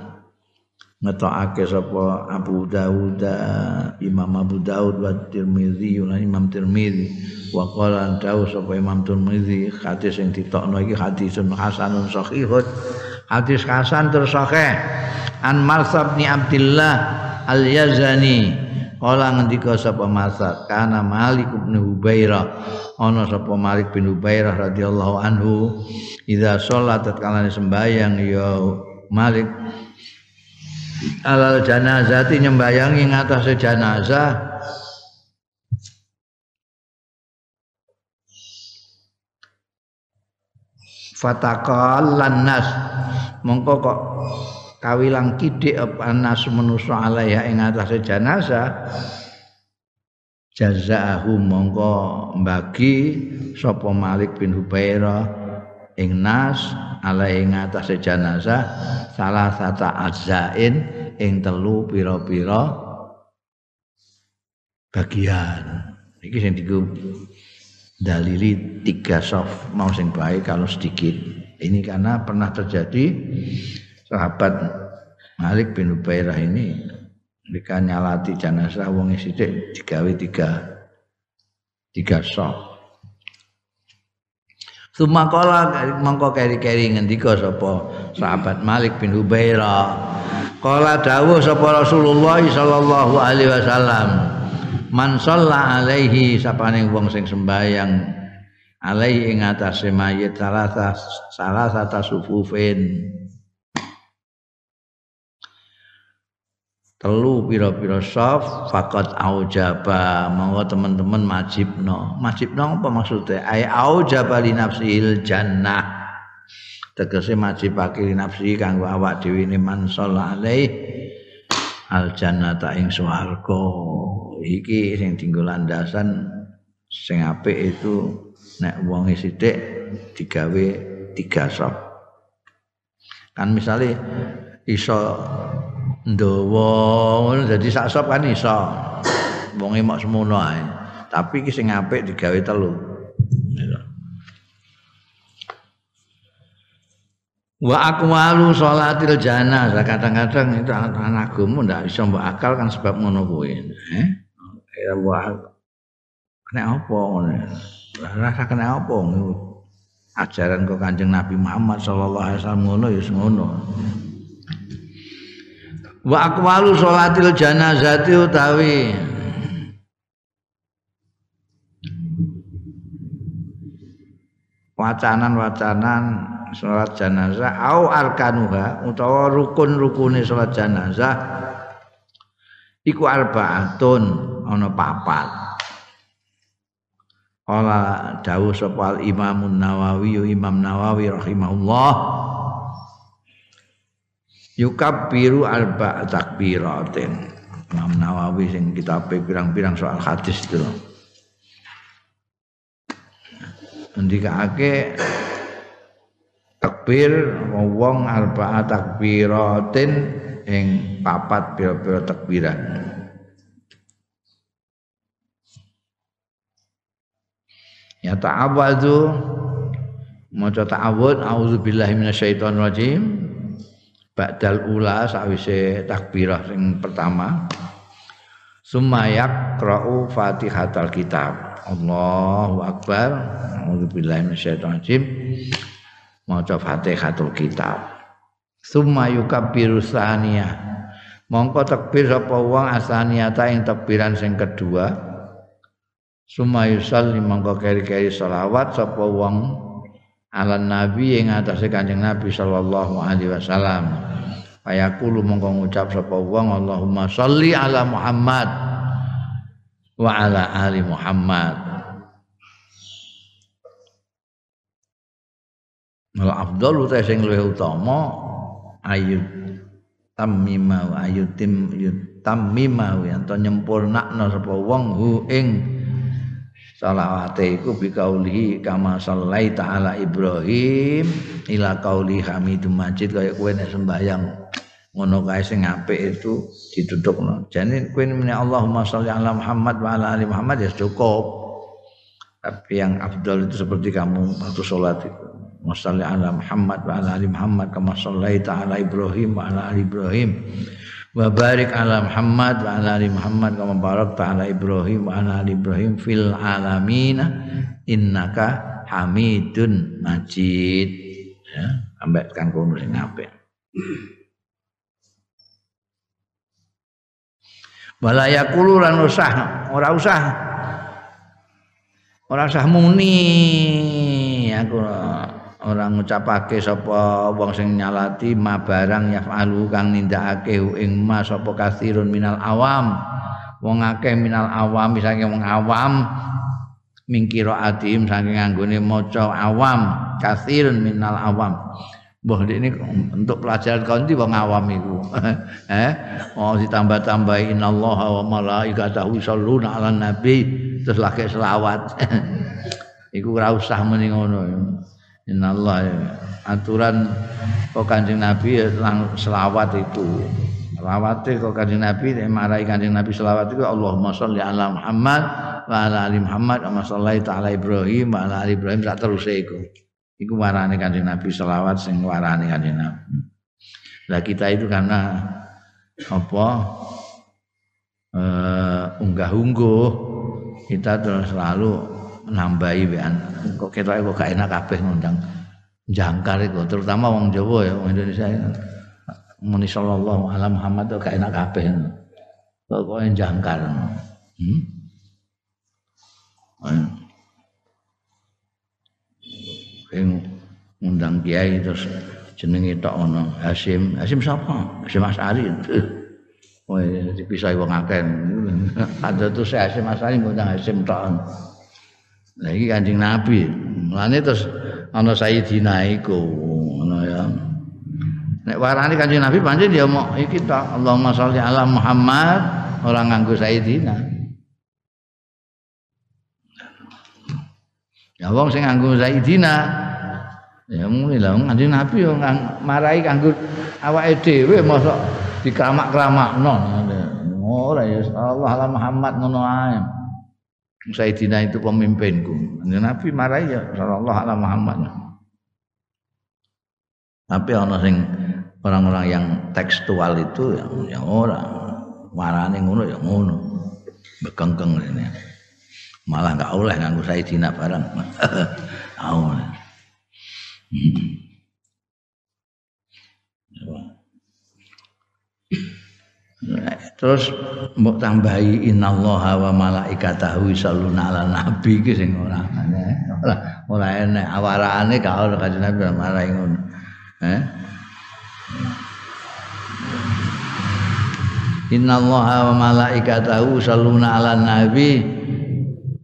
Ngetokake sapa Abu Dawud Imam Abu Dawud wa Tirmizi lan Imam Tirmizi wa qala dawu sapa Imam Tirmizi hadis sing ditokno iki hadisun hasanun sahihun. Hadis hasan terus sahih. An Marsab bin Abdullah Al-Yazani Kala ngendika sapa Marsab kana Malik bin Hubairah. Ana sapa Malik bin Hubairah radhiyallahu anhu idza sholat tatkala sembayang ya Malik alal janazati nyembayangi ngatas jenazah fatakal lannas mongko kok kawilang kidik apa nas manusa alaiha ing atase jenazah. Jazaahu mongko mbagi sapa Malik bin Hubairah ing nas alaihi ngatasé jenazah. Salah satu azain ing telu pira-pira bagian. Iki sing diku dalili tiga soft mau sing baik kalau sedikit. Ini karena pernah terjadi sahabat Malik bin Ubairah ini ketika nyalati jenazah wong sithik digawe tiga tiga soft Sumakola mongko keri-keri ngendika sapa sahabat Malik bin Hubairah. Kala dawuh sapa Rasulullah sallallahu alaihi wasallam. Man shalla alaihi sapane wong sing sembayang alaihi ing atase mayit salah salah satu sufufin telu pira-pira saf faqat aujaba. Monggo teman-teman majibno. Majibno apa maksudnya? Ai aujaba li nafsil jannah. Tegese majibake li nafsi kanggo awak dhewe ne man alai al jannata ing swarga. Iki sing tinggal landasan sing apik itu nek wonge sithik digawe tiga sop kan misalnya iso ndawa ngono dadi sak sop kan iso. Wong mok semono ae. Tapi iki sing apik digawe telu. Wa aqwalu sholatil janazah kadang-kadang itu anak agama ndak iso mbok akal kan sebab ngono kuwi. Eh? Ya mbok kena apa ngono? Rasa kena apa ajaran kok Kanjeng Nabi Muhammad sallallahu alaihi wasallam ngono ya ngono wa aqwalu salatil janazati utawi. Wacanan-wacanan salat jenazah au arkanuha utawa rukun-rukune salat jenazah iku arbaatun ana papat. Kala dawuh sapa Imam Nawawi Imam Nawawi rahimahullah yukabbiru arba takbiratin. Imam Nawawi sing kita pirang-pirang soal hadis itu ngendikake takbir wong arba takbiratin ing papat pira-pira takbiran. Ya ta'awudzu maca ta'awud auzubillahi minasyaitonir rajim ba'dal ula sawise takbirah sing pertama. Sumayak qra'u fatihatal kitab. Allahu akbar. Auzubillahi minasyaitonir maca fatihatul kitab. Summa yukabbiru saniyah mongko takbir sapa wong asaniyata ing takbiran sing kedua. Summa yusalli mongko keri-keri selawat sapa wong ala nabi ing atase kanjeng nabi sallallahu alaihi wasallam. Ayakulu mongko ngucap sapa wong Allahumma sholli ala Muhammad wa ala ali Muhammad. Mal afdalu ta sing luwih utama ayu tamimau ayu tim tamimau yen to nyempurnakno sapa wong hu ing Salawate iku bi kaulihi kama sallaita ala Ibrahim ila kauli Hamidum Majid kaya kowe nek sembahyang ngono kae sing apik itu ditutupno. Jane kowe meni Allahumma sholli ala Muhammad wa ala ali Muhammad ya cukup. Tapi yang afdal itu seperti kamu waktu sholat itu. Wasalli ala Muhammad wa ala ali Muhammad kama sallaita ala Ibrahim wa ala ali Ibrahim wa barik ala Muhammad wa ala ali Muhammad kama barakta ala Ibrahim wa ala ali Ibrahim fil alamin innaka Hamidun Majid. Ya ambek kang kono sing apik. Wala yaqulu lan usah ora usah. Ora usah muni. Aku orang ngucapake sapa wong sing nyalati ma barang yafalu kang nindakake ing ma sapa kasirun minal awam wong akeh minal awam misalnya wong awam mingkira adim saking anggone maca awam kasirun minal awam Mbah ini untuk pelajaran konti wong awam iku. [LAUGHS] eh, oh ditambah-tambahi innallaha wa malaikatahu yusholluna 'alan nabi terus lagi selawat. [LAUGHS] iku ora usah ngono. Inallah aturan kok Kanjeng Nabi ya selawat itu. Selawate kok Kanjeng Nabi marahi Kanjeng Nabi selawat itu Allahumma sholli ala Muhammad wa ala ali Muhammad kama shallaita ala Ibrahim wa ala ali Ibrahim sak terus iku. Iku warane Kanjeng Nabi selawat sing warane Kanjeng Nabi. Lah kita itu karena apa uh, unggah-ungguh kita terus selalu nambahi wean kok ketok kok gak enak kabeh ngundang jangkar itu terutama wong Jawa ya wong Indonesia ya. muni sallallahu alaihi Muhammad kok gak enak kabeh pokoke jangkar hmm? Yang ngundang kiai terus jenenge tok ono Hasim Hasim sapa Hasim Asari Oh, dipisah wong akeh. Ada tuh saya Hasim Asari ngundang Hasim tok. Lah iki Kanjeng Nabi. Mulane terus ana Sayyidina iku ngono ya. Nek warani Kanjeng Nabi pancen dia mau iki tok Allahumma sholli ala Muhammad orang nganggo Sayyidina. Ya wong sing nganggo Sayyidina ya muni lah Kanjeng Nabi yo marai kanggo awake dhewe mosok dikeramak-keramakno. Ora ya Allah ala Muhammad ngono ae. Sayyidina itu pemimpinku. Nabi marah ya sallallahu alaihi Muhammad. Tapi orang sing orang-orang yang tekstual itu yang, yang orang marane ngono ya ngono. Bekengkeng ini. Malah enggak oleh nganggo Sayyidina barang. Au. [LAUGHS] hmm. Terus mbok tambahi innallaha wa malaikatahu yusholluna ala nabi iki sing ora ora ora enek awarane gak ono kanjeng Nabi marahi ngono. Eh? Innallaha wa malaikatahu yusholluna ala nabi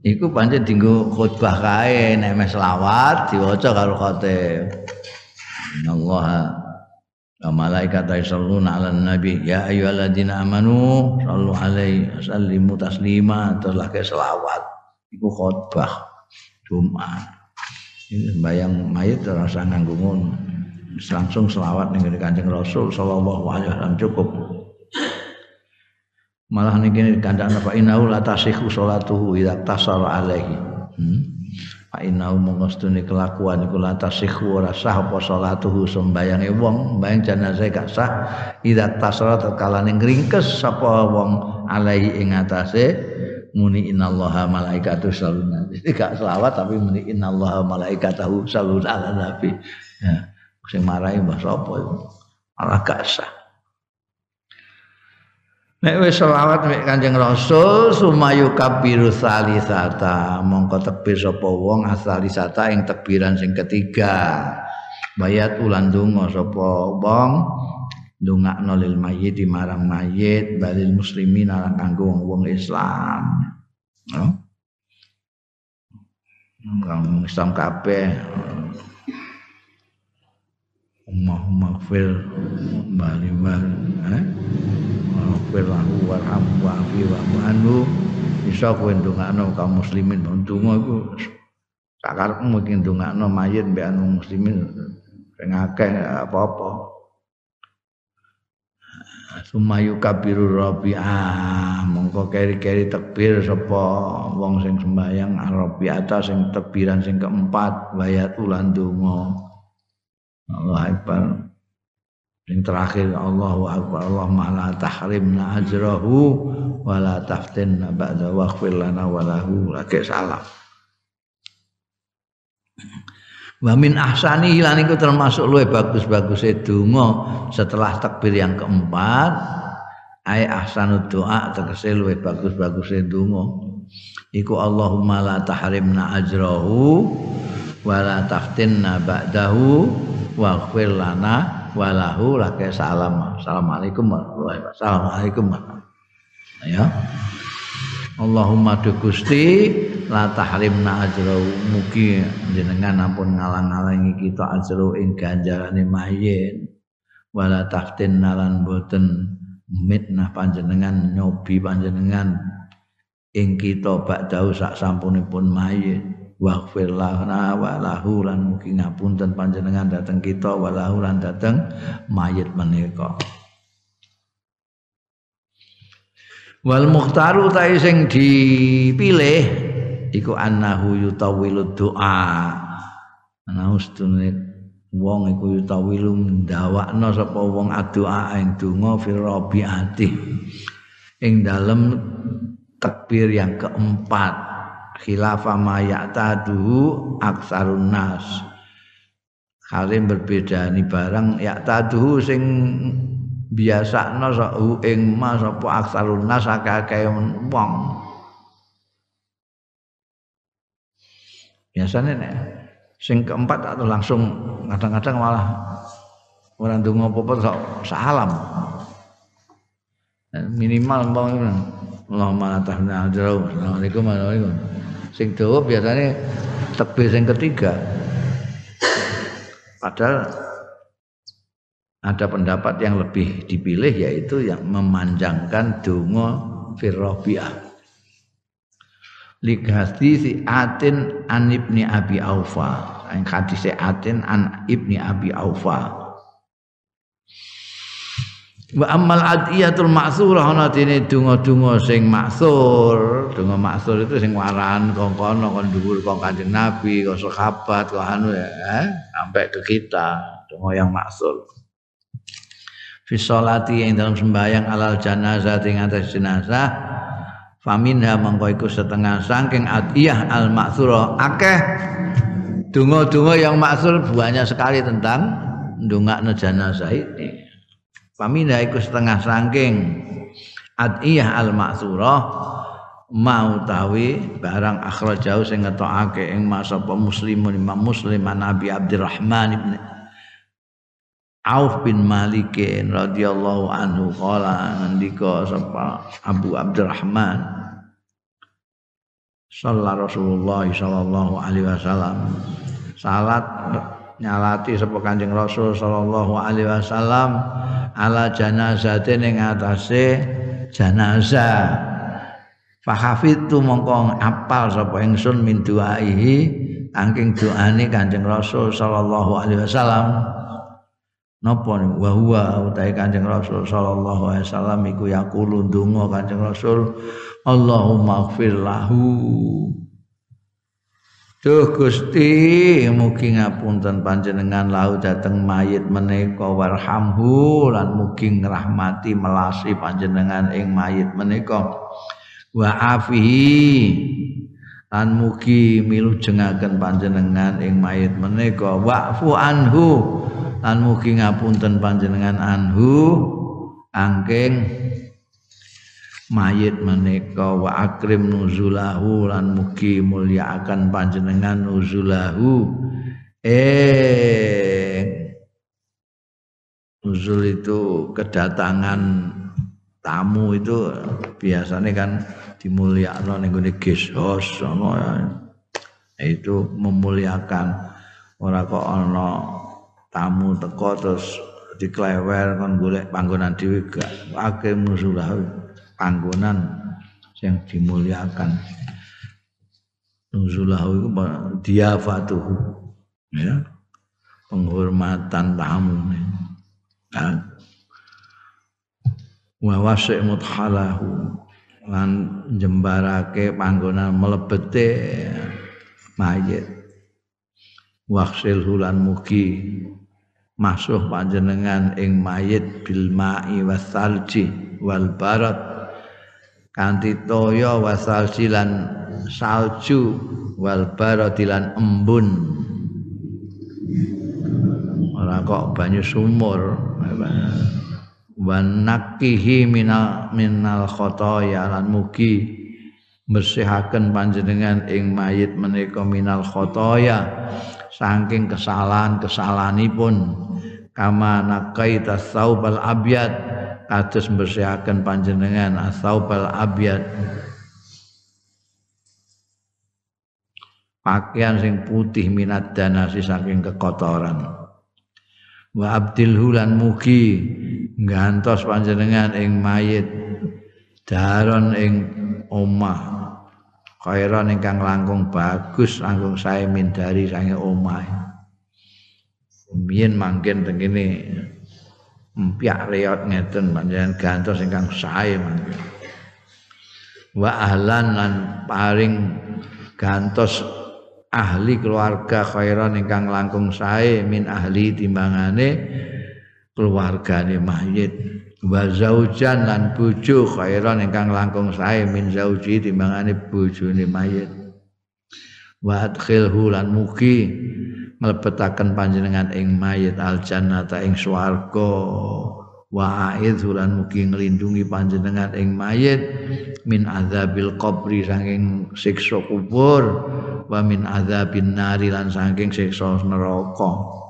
iku pancen dienggo khutbah kae nek mes selawat diwaca karo khatib. Innallaha malaikat yusalluna 'alan nabi ya ayyuhalladzina amanu sallu alaihi wasallimu taslima. Terus lagi selawat. Iku khotbah Jumat. Ini bayang mayit rasa nganggo langsung selawat ning Kanjeng Rasul sallallahu alaihi wasallam cukup. Malah niki kandhane fa innahu la tasihhu salatuhu idza tasara alaihi. Hmm? Fa innahu mengostune kelakuan iku lantas sikhu ora sah apa salatuhu sembayange wong mbayang jenazah gak sah. Idza tasara kalane ngringkes sapa wong alai ing atase muni innallaha malaikatu salluna jadi gak selawat tapi muni innallaha malaikatahu salluna ala nabi. Ya sing marahi mbah sapa malah gak sah Nek wis selawat mek Kanjeng Rasul sumayu kabiru salisata mongko tekbir sapa wong asalisata ing tekbiran sing ketiga. Bayat ulan donga sapa wong ndongakno lil mayyit marang mayit balil muslimin lan kanggo wong Islam. No? Wong Islam kabeh Allahumma fil bali bali eh Maghfir lahu warhamhu wa'afi wa'fu anhu iso kowe ndongakno kaum muslimin ndonga iku sakarepmu mungkin ndongakno mayit mbek anu muslimin sing akeh apa-apa. Sumayu kabiru rabi'ah mongko keri-keri tekbir sapa wong sing sembayang arabiata sing tekbiran sing keempat bayat ulan donga Allah akbar. Sing terakhir Allahu akbar. Allah la tahrimna ajrahu wa la taftinna ba'da waghfir lana wa lahu. Lagi salam. Wa min ahsani iku termasuk luwih bagus-bagus donga setelah takbir yang keempat ai ahsanu doa tegese luwih bagus-bagus donga. Iku Allahumma la tahrimna ajrahu wa la taftinna ba'dahu waghfir lana walahu lake salam. Assalamualaikum warahmatullahi wabarakatuh. Ya. Allahumma du Gusti la tahrimna ajra mugi jenengan ampun ngalang-alangi kita ajra ing ganjarane mayit wala taftin nalan boten mitnah panjenengan nyobi panjenengan ing kita ba'dau sak sampunipun mayit waghfir lana wa lahu lan mugi ngapunten panjenengan dateng kita wa lahu lan dateng mayit menika. Wal mukhtaru ta sing dipilih iku annahu yutawilu doa. Ana ustune wong iku yutawilu ndawakno sapa wong adoa ing donga fil rabiati. Ing dalem takbir yang keempat khilafa ma ya'tadu aksarun nas. Halim berbeda nih barang ya taduhu sing biasakno sak ing mas apa aksarun nas akeh wong. Biasanya nek sing keempat atau langsung kadang-kadang malah orang donga apa-apa salam. Minimal mbong Allahumma tahna ajrau Assalamualaikum warahmatullahi sing dawa biasanya tebih sing ketiga. Padahal ada pendapat yang lebih dipilih yaitu yang memanjangkan donga firrobiah ligasi si atin an ibni abi aufa. Yang hadis atin an ibni abi aufa wa amal adiyatul maksurah ana dene donga-donga sing maksur. Donga maksur itu sing waran kongkono kon dhuwur kong kanjeng nabi kok sahabat kok anu ya eh? sampai ke kita donga yang maksur. Fi sholati yang dalam sembahyang alal janazah ing atas jenazah. Faminha mengko iku setengah saking adiyah al maksura. Akeh donga-donga yang maksur banyak sekali tentang ndongakno jenazah ini faminha iku setengah saking adiyah al maksura mau tawi barang akhrajau sing ngetokake ing masa muslimun Imam Muslim Nabi Abdurrahman ibn Auf bin Malik radhiyallahu anhu qala ngendika sapa Abu Abdurrahman sallallahu Rasulullah sallallahu alaihi wasallam. Salat nyalati sapa Kanjeng Rasul sallallahu alaihi wasallam ala janazatin ing atase janazah fahafitu mongko apal sapa ingsun min duaihi angking doane Kanjeng Rasul sallallahu alaihi wasallam. Napa wa huwa utahe Kanjeng Rasul sallallahu alaihi wasallam iku yaqulu ndonga Kanjeng Rasul Allahumma ighfir lahu Duh Gusti mugi ngapunten panjenengan lahu dateng mayit menika. Warhamhu lan mugi ngrahmati melasi panjenengan ing mayit menika. Wa afihi lan mugi milujengaken panjenengan ing mayit menika. Wa'fu anhu lan mugi ngapunten panjenengan anhu angking mayit menika wa akrim nuzulahu lan mugi mulyakaken panjenengan nuzulahu. Eh nuzul itu kedatangan tamu itu biasanya kan dimuliakan ning ngene guest house itu memuliakan ora kok ana tamu teko terus diklewer kon golek panggonan dhewe gak. Akeh musulah panggonan yang dimuliakan. Nuzulahu itu diafatuhu. Ya. Penghormatan tamu ya. wa muthalahu. Lan jembarake panggonan melebete mayit. Waksil hulan mugi masuh panjenengan ing mayit bil ma'i wasalji wal barat kanthi toya wasalji lan salju wal barat lan embun. Ora kok banyu sumur. Wa minal minal khotoya lan mugi bersihaken panjenengan ing mayit menika minal khotoya. Saking kesalahan-kesalahanipun. Kama nakaita saubal abyad kados bersihaken panjenengan. Asaubal abyad. Pakaian sing putih minat danasi saking kekotoran. Wa abdil hulan mugi ngantos panjenengan ing mayit. Daron ing omah. Khairan ingkang langkung bagus langkung sae min dari sange omah. Biyen mangken teng mpiak reot ngeten panjenengan gantos ingkang sae mangken wa ahlan lan paring gantos ahli keluarga khairan ingkang langkung sae min ahli timbangane keluargane mayit. Wa zaujan lan bojo khairan ingkang langkung sae min zauji timbangane bojone mayit. Wa adkhilhu lan mugi mlebetaken panjenengan ing mayit al jannata ing swarga. Wa aidhu lan mugi nglindungi panjenengan ing mayit. Min azabil qabri saking siksa kubur. Wa min adzabin nari lan saking siksa neraka.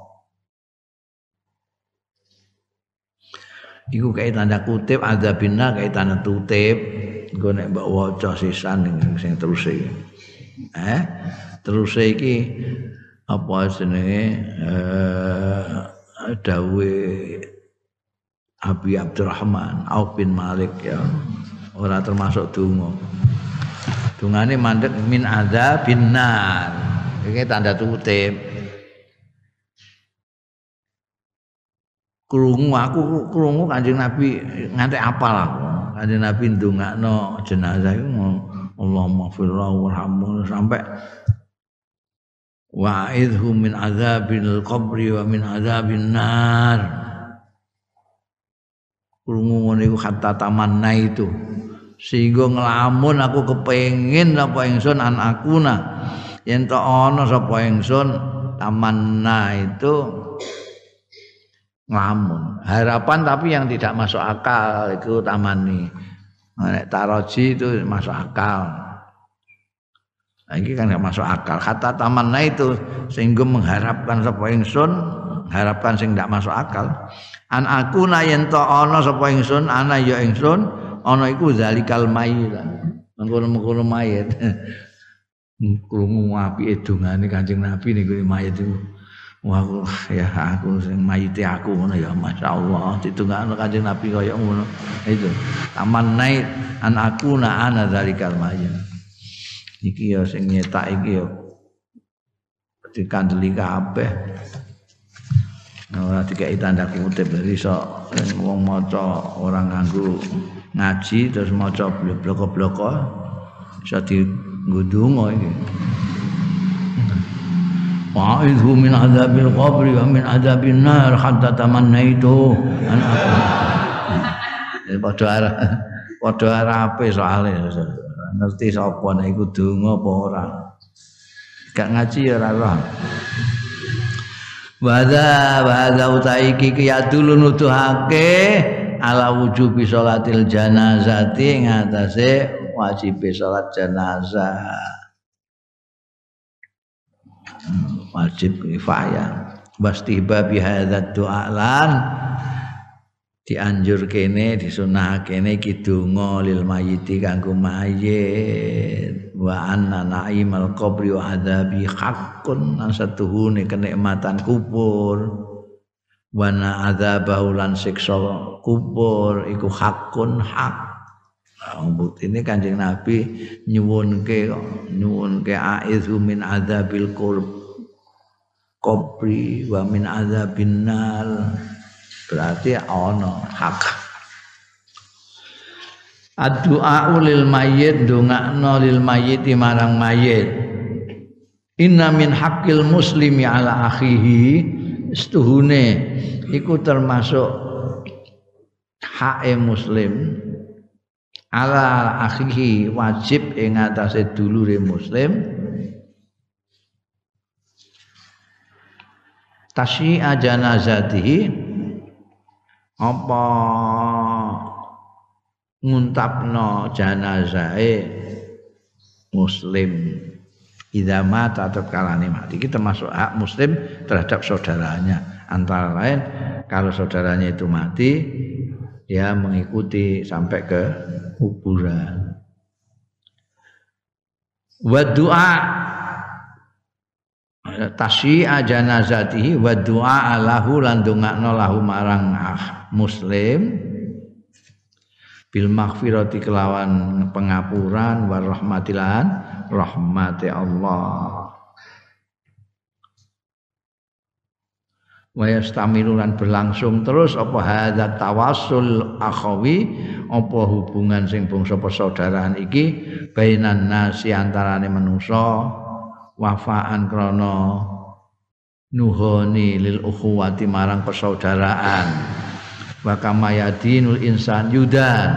Iku kae tanda kutip adzabin nar kae tanda tutip. Engko nek mbok waca sisan sing terus iki. Eh? Terus iki apa jenenge? Eh dawe Abi Abdurrahman Auf bin Malik ya. Ora termasuk donga. Dungane mandek min ada binar ini tanda kutip krungu aku krungu kanjeng nabi nganti apal aku. Kanjeng nabi ndongakno jenazah iku Allahumma firlahu warhamhu sampai wa'idhu min azabil qabri wa min azabin nar. Krungu ngene iku hatta tamanna itu. Sehingga ngelamun aku kepengin apa ingsun an akuna. Yen to ana sapa ingsun tamanna itu ngelamun. Harapan tapi yang tidak masuk akal itu tamani nek taroji itu masuk akal ini kan nggak masuk akal. Kata tamanna itu sehingga mengharapkan sapa ingsun harapkan sing tidak masuk akal. An aku yen to ana sapa ingsun ana ya ingsun ana iku zalikal mayit mengkono-mengkono mayit [LAUGHS] krungu apike dongane Kanjeng Nabi niku mayit iku. Wah ya aku sing mayite aku ngono ya masyaallah. Ditungakno Kanjeng Nabi kaya ngono. Itu taman naik an aku na ana zalikal mayit iki ya sing nyetak iki ya. Dikandeli kabeh. Ora dikai tanda kutip. Iso wong maca orang nganggo ngaji terus maca bloko-bloko iso digundungo iki. Wa'idhu min azabil qabri wa min azabin nar hatta tamannaitu. An aku. Padha arah padha arape soalé ngerti sapa nek iku donga apa ora. Gak ngaji ya ora roh. Wadha wadha utaiki kiyadulu nuduhake ala wujubi sholatil janazati ngatasé wajib salat jenazah wajib kifayah wastihba bihadzat doa lan dianjur kene disunah kene iki donga lil mayiti kanggo mayit. Wa anna naimal qabri wa adzabi haqqun satuhune kenikmatan kubur. Wana adzabahu lan siksa kubur iku hakun hak. Ini Kanjeng Nabi nyuwunke nyuwunke aizu min adzabil qabri wa min adzabin nar berarti ana hak. Addu'a lil mayyit dongakno lil mayyit marang mayit Inna min haqqil muslimi ala akhihi setuhune iku termasuk hak muslim. Ala akhihi wajib ing atase dulure muslim. Tasyi'a janazatihi apa nguntapno janazahe muslim? Idza mata tatkalane mati. Kita masuk hak muslim terhadap saudaranya. Antara lain kalau saudaranya itu mati dia mengikuti sampai ke kuburan. Wa doa tasyi'a janazatihi wa doa lahu lan dongakno lahu marang ah, muslim. Bil maghfirati kelawan pengapuran war rahmatilan rahmati Allah. Wa yastamilulan berlangsung terus apa hadza tawassul akhawi? Apa hubungan sing bangsa persaudaraan iki bainan nasi antarane manusa wafaan krana nuhoni lil ukhuwati marang persaudaraan. Wa kama insan yudan.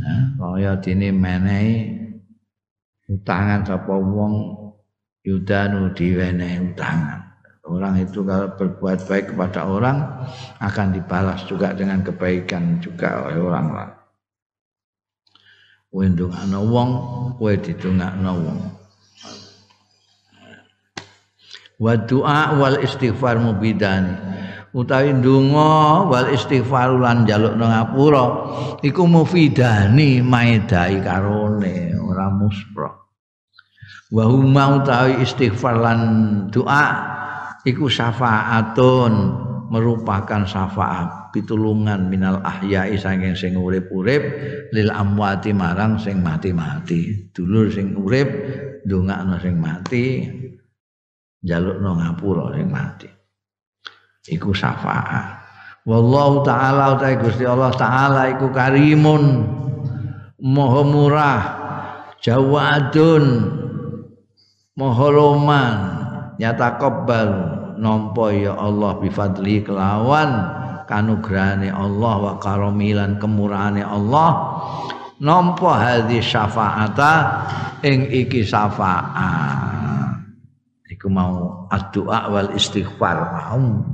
Nah, kaya dene menehi utangan sapa wong yudanu diwenehi utangan. Orang itu kalau berbuat baik kepada orang akan dibalas juga dengan kebaikan juga oleh orang lain. Kowe ndongakno wong kowe didongakno wong wa du'a wal istighfar mubidani. Utawi ndonga wal istighfar lan njaluk nang ngapura iku mufidani maedai karone ora muspro. Wa huma utawi istighfar lan doa iku syafaatun merupakan syafaat pitulungan minal ahyai saking sing urip-urip lil amwati marang sing mati-mati. Dulur sing urip ndongakno sing mati njalukno ngapura sing mati. Iku syafaat. Wallahu taala utai Gusti Allah taala iku karimun maha murah jawadun maha nyata kebal nampa ya Allah bifadli kelawan kanugrahane Allah wa karamilan kemurahane Allah. Nampa hadhi syafaata ing iki syafaat iku mau addu'a wal istighfar mau.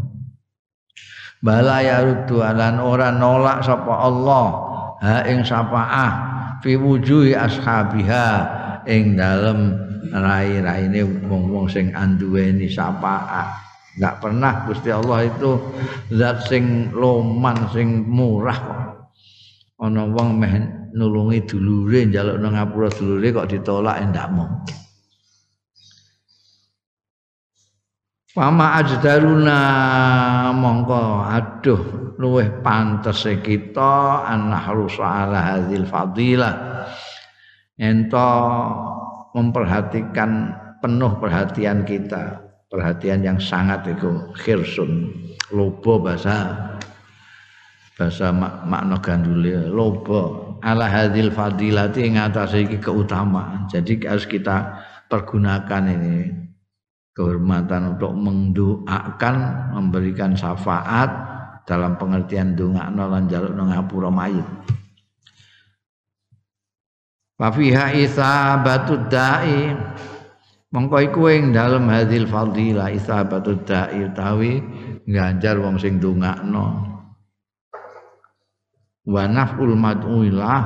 Bala ya rudu lan ora nolak sapa Allah. Ha ing syafaah fi wujuhi ashabiha ing dalem rai-raine wong-wong sing anduweni syafaah. Enggak pernah Gusti Allah itu zat sing loman sing murah. Ana wong meh nulungi dulure njaluk nang ngapura dulure kok ditolak ndak mungkin Fama ajdaruna mongko aduh luweh pantes kita anahru ala hadzal fadilah. Ento memperhatikan penuh perhatian kita perhatian yang sangat itu khirsun lobo bahasa bahasa mak makna gandule lobo ala hadil fadilati ing atase iki keutamaan. Jadi harus kita pergunakan ini kehormatan untuk mendoakan memberikan syafaat dalam pengertian dongakno lan jalukno ngapura mayit. Wa fiha isabatud da'i. Mongko iku ing dalem hadil fadilah isabatud da'i utawi nganjar wong sing dongakno wa naf'ul mad'uilah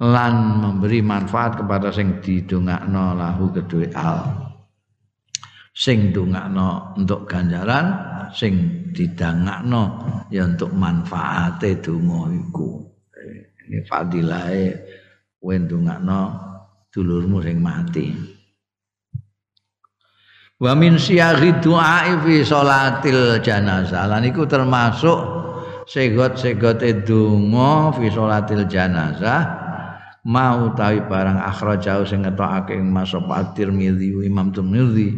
lan memberi manfaat kepada sing didongakno lahu kedue al sing ndongakno untuk ganjaran sing didangakno ya untuk manfaate donga iku. Ini fadilahe kowe ndongakno dulurmu sing mati. Wa min siyaghi du'a fi salatil janazah. Lan iku termasuk segot-segote donga fi salatil janazah mau tawi barang akhrajau sing ngetokake masuk At-Tirmidzi Imam Tirmidzi.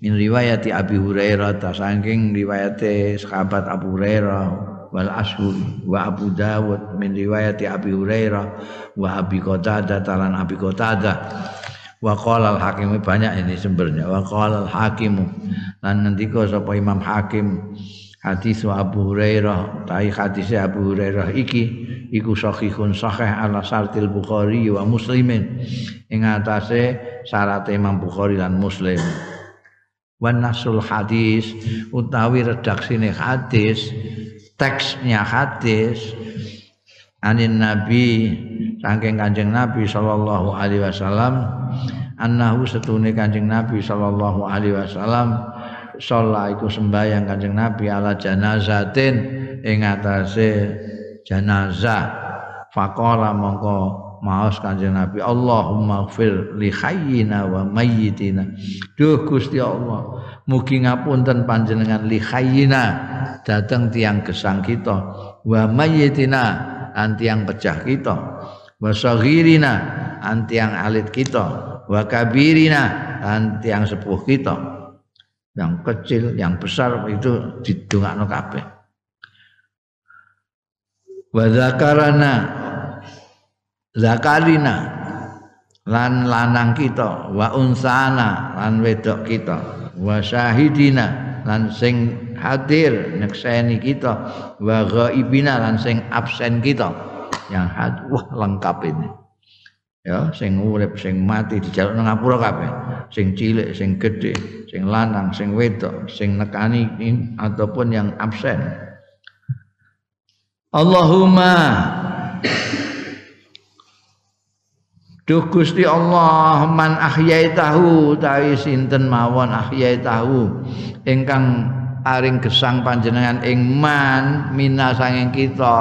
Min riwayati Abi Hurairah ta saking riwayate sahabat Abu Hurairah wal ashur wa Abu Dawud. Min riwayati Abi Hurairah wa Abi Qatadah talan Abi Qatadah. Wa qala al banyak ini sumbernya. Wa qala al hakim lan ngendika sapa Imam Hakim hadis Abu Hurairah tai hadis Abu Hurairah iki iku sahihun sahih ala sartil Bukhari wa Muslimin. Ing atase syarat Imam Bukhari lan Muslim. Wan nasul hadis utawi redaksine hadis teksnya hadis anin nabi saking kanjeng nabi sallallahu alaihi wasallam annahu setune kanjeng nabi sallallahu alaihi wasallam sholat iku sembahyang kanjeng nabi ala janazatin ing atase janazah. Faqala mongko maos kanjeng Nabi Allahumma gfir li hayyina wa mayyitina. Duh Gusti Allah mugi ngapunten panjenengan li hayyina dateng tiang gesang kita. Wa mayyitina an tiang pecah kita. Wa saghirina an tiang alit kita. Wa kabirina an tiang sepuh kita yang kecil yang besar itu didongakno kabeh. Wa zakarana zakarina lan lanang kita wa unsana lan wedok kita wa syahidina lan sing hadir nyekseni kita wa ghaibina lan sing absen kita. Yang had wah lengkap ini ya sing urip sing mati dijaluk nang ngapura kabeh. Sing cilik sing gedhe sing lanang sing wedok sing nekani ataupun yang absen. Allahumma. Duh Gusti Allah man ahyaitahu tawi sinten mawon ahyaitahu ingkang paring gesang panjenengan ing man mina sanging kita.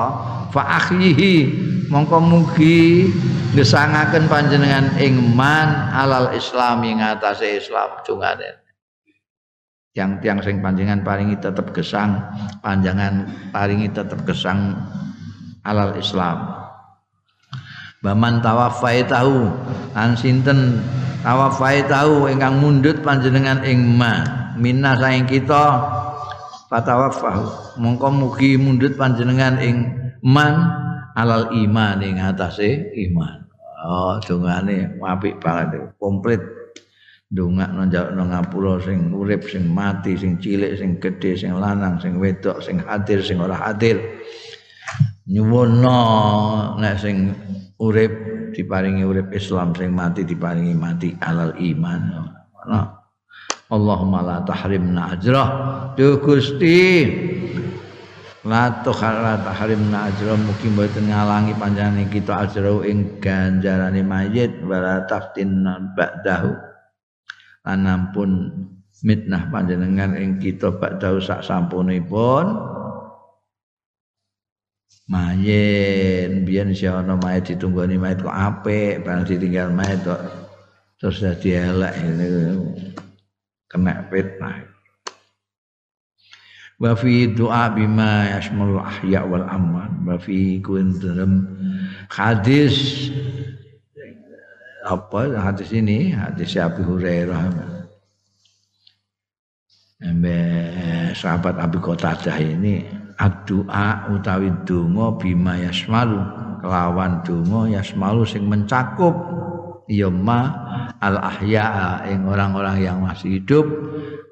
Fa ahyihi mongko mugi gesangaken panjenengan ing man alal islam ing atase Islam jungane yang tiang sing panjenengan paringi tetep gesang panjangan paringi tetep gesang alal Islam. Baman tawafai tahu an sinten tawafai tahu ingkang mundut panjenengan ing ma minna saing kita fatawafahu mongko mugi mundut panjenengan ing man alal iman ing atase iman. Oh dongane apik banget komplit. Dongak nang ngapura sing urip sing mati sing cilik sing gedhe sing lanang sing wedok sing hadir sing ora hadir. Nyuwunno nek sing urip diparingi urip Islam sing mati diparingi mati alal iman. Nah. Allahumma la tahrimna ajrah. Duh Gusti. La tuhalla tahrimna ajrah. Mugi mboten ngalangi panjenengan kita ajrah ing ganjarane mayit. Wala taftinna ba'dahu. Lan ampun mitnah panjenengan ing kita ba'dahu sak sampunipun. Mayit. Biyen si ana mayit ditunggoni mayit kok apik barang ditinggal mayit kok terus dadi elek. ini kena fitnah. Wa fi doa bima yasmul ahya wal aman wa fi kun hadis apa hadis ini? Hadis Abu Hurairah. Embe sahabat Abi Qatadah ini addu'a utawi donga bima yasmalu kelawan donga yasmalu sing mencakup ya ma al ahya ing orang-orang yang masih hidup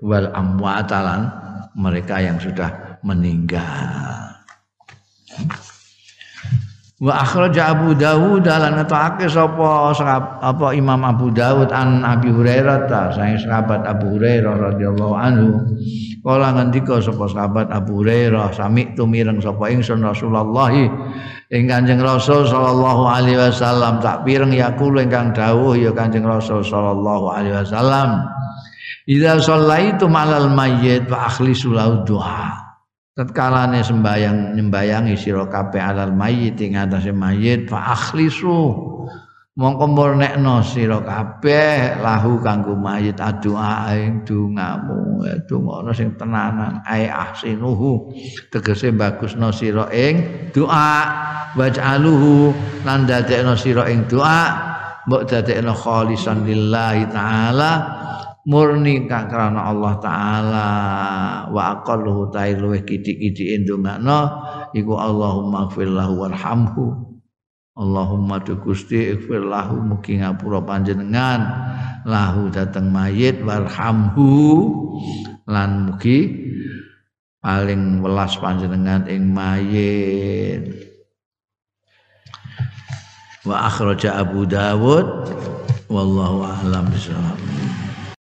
wal amwatalan mereka yang sudah meninggal. Wa akhraja Abu Dawud lan netake sapa apa Imam Abu Dawud an Abi Hurairah ta saking sahabat Abu Hurairah radhiyallahu anhu. Kala ngendika sapa sahabat Abu Hurairah sami tu mireng sapa ingsun Rasulullah ing Kanjeng Rasul sallallahu alaihi wasallam. Tak pireng yakul ingkang dawuh ya Kanjeng Rasul sallallahu alaihi wasallam Idza shallaitu malal mayyit fa akhlisu lahu du'a tatkalane sembayang nyembayangi sira kabeh alal mayyit ing atase mayit fa akhlisu mongko murnekno sira kabeh lahu kanggo mayit adua ing dongamu dongono sing tenanan ai ahsinuhu. Tegese bagusno sira ing doa. Waj'aluhu lan dadekno sira ing doa. Mbok dadekno khalisan lillahi taala. Murni kang Allah taala. Wa aqalluhu ta'ala kidik-kidike ndongakno iku Allahumma ighfir lahu warhamhu Allahumma tu Gusti ighfir lahu mugi ngapura panjenengan. Lahu dateng mayit warhamhu. Lan mugi paling welas panjenengan ing mayit. Wa akhraja Abu Dawud wallahu a'lam bishawab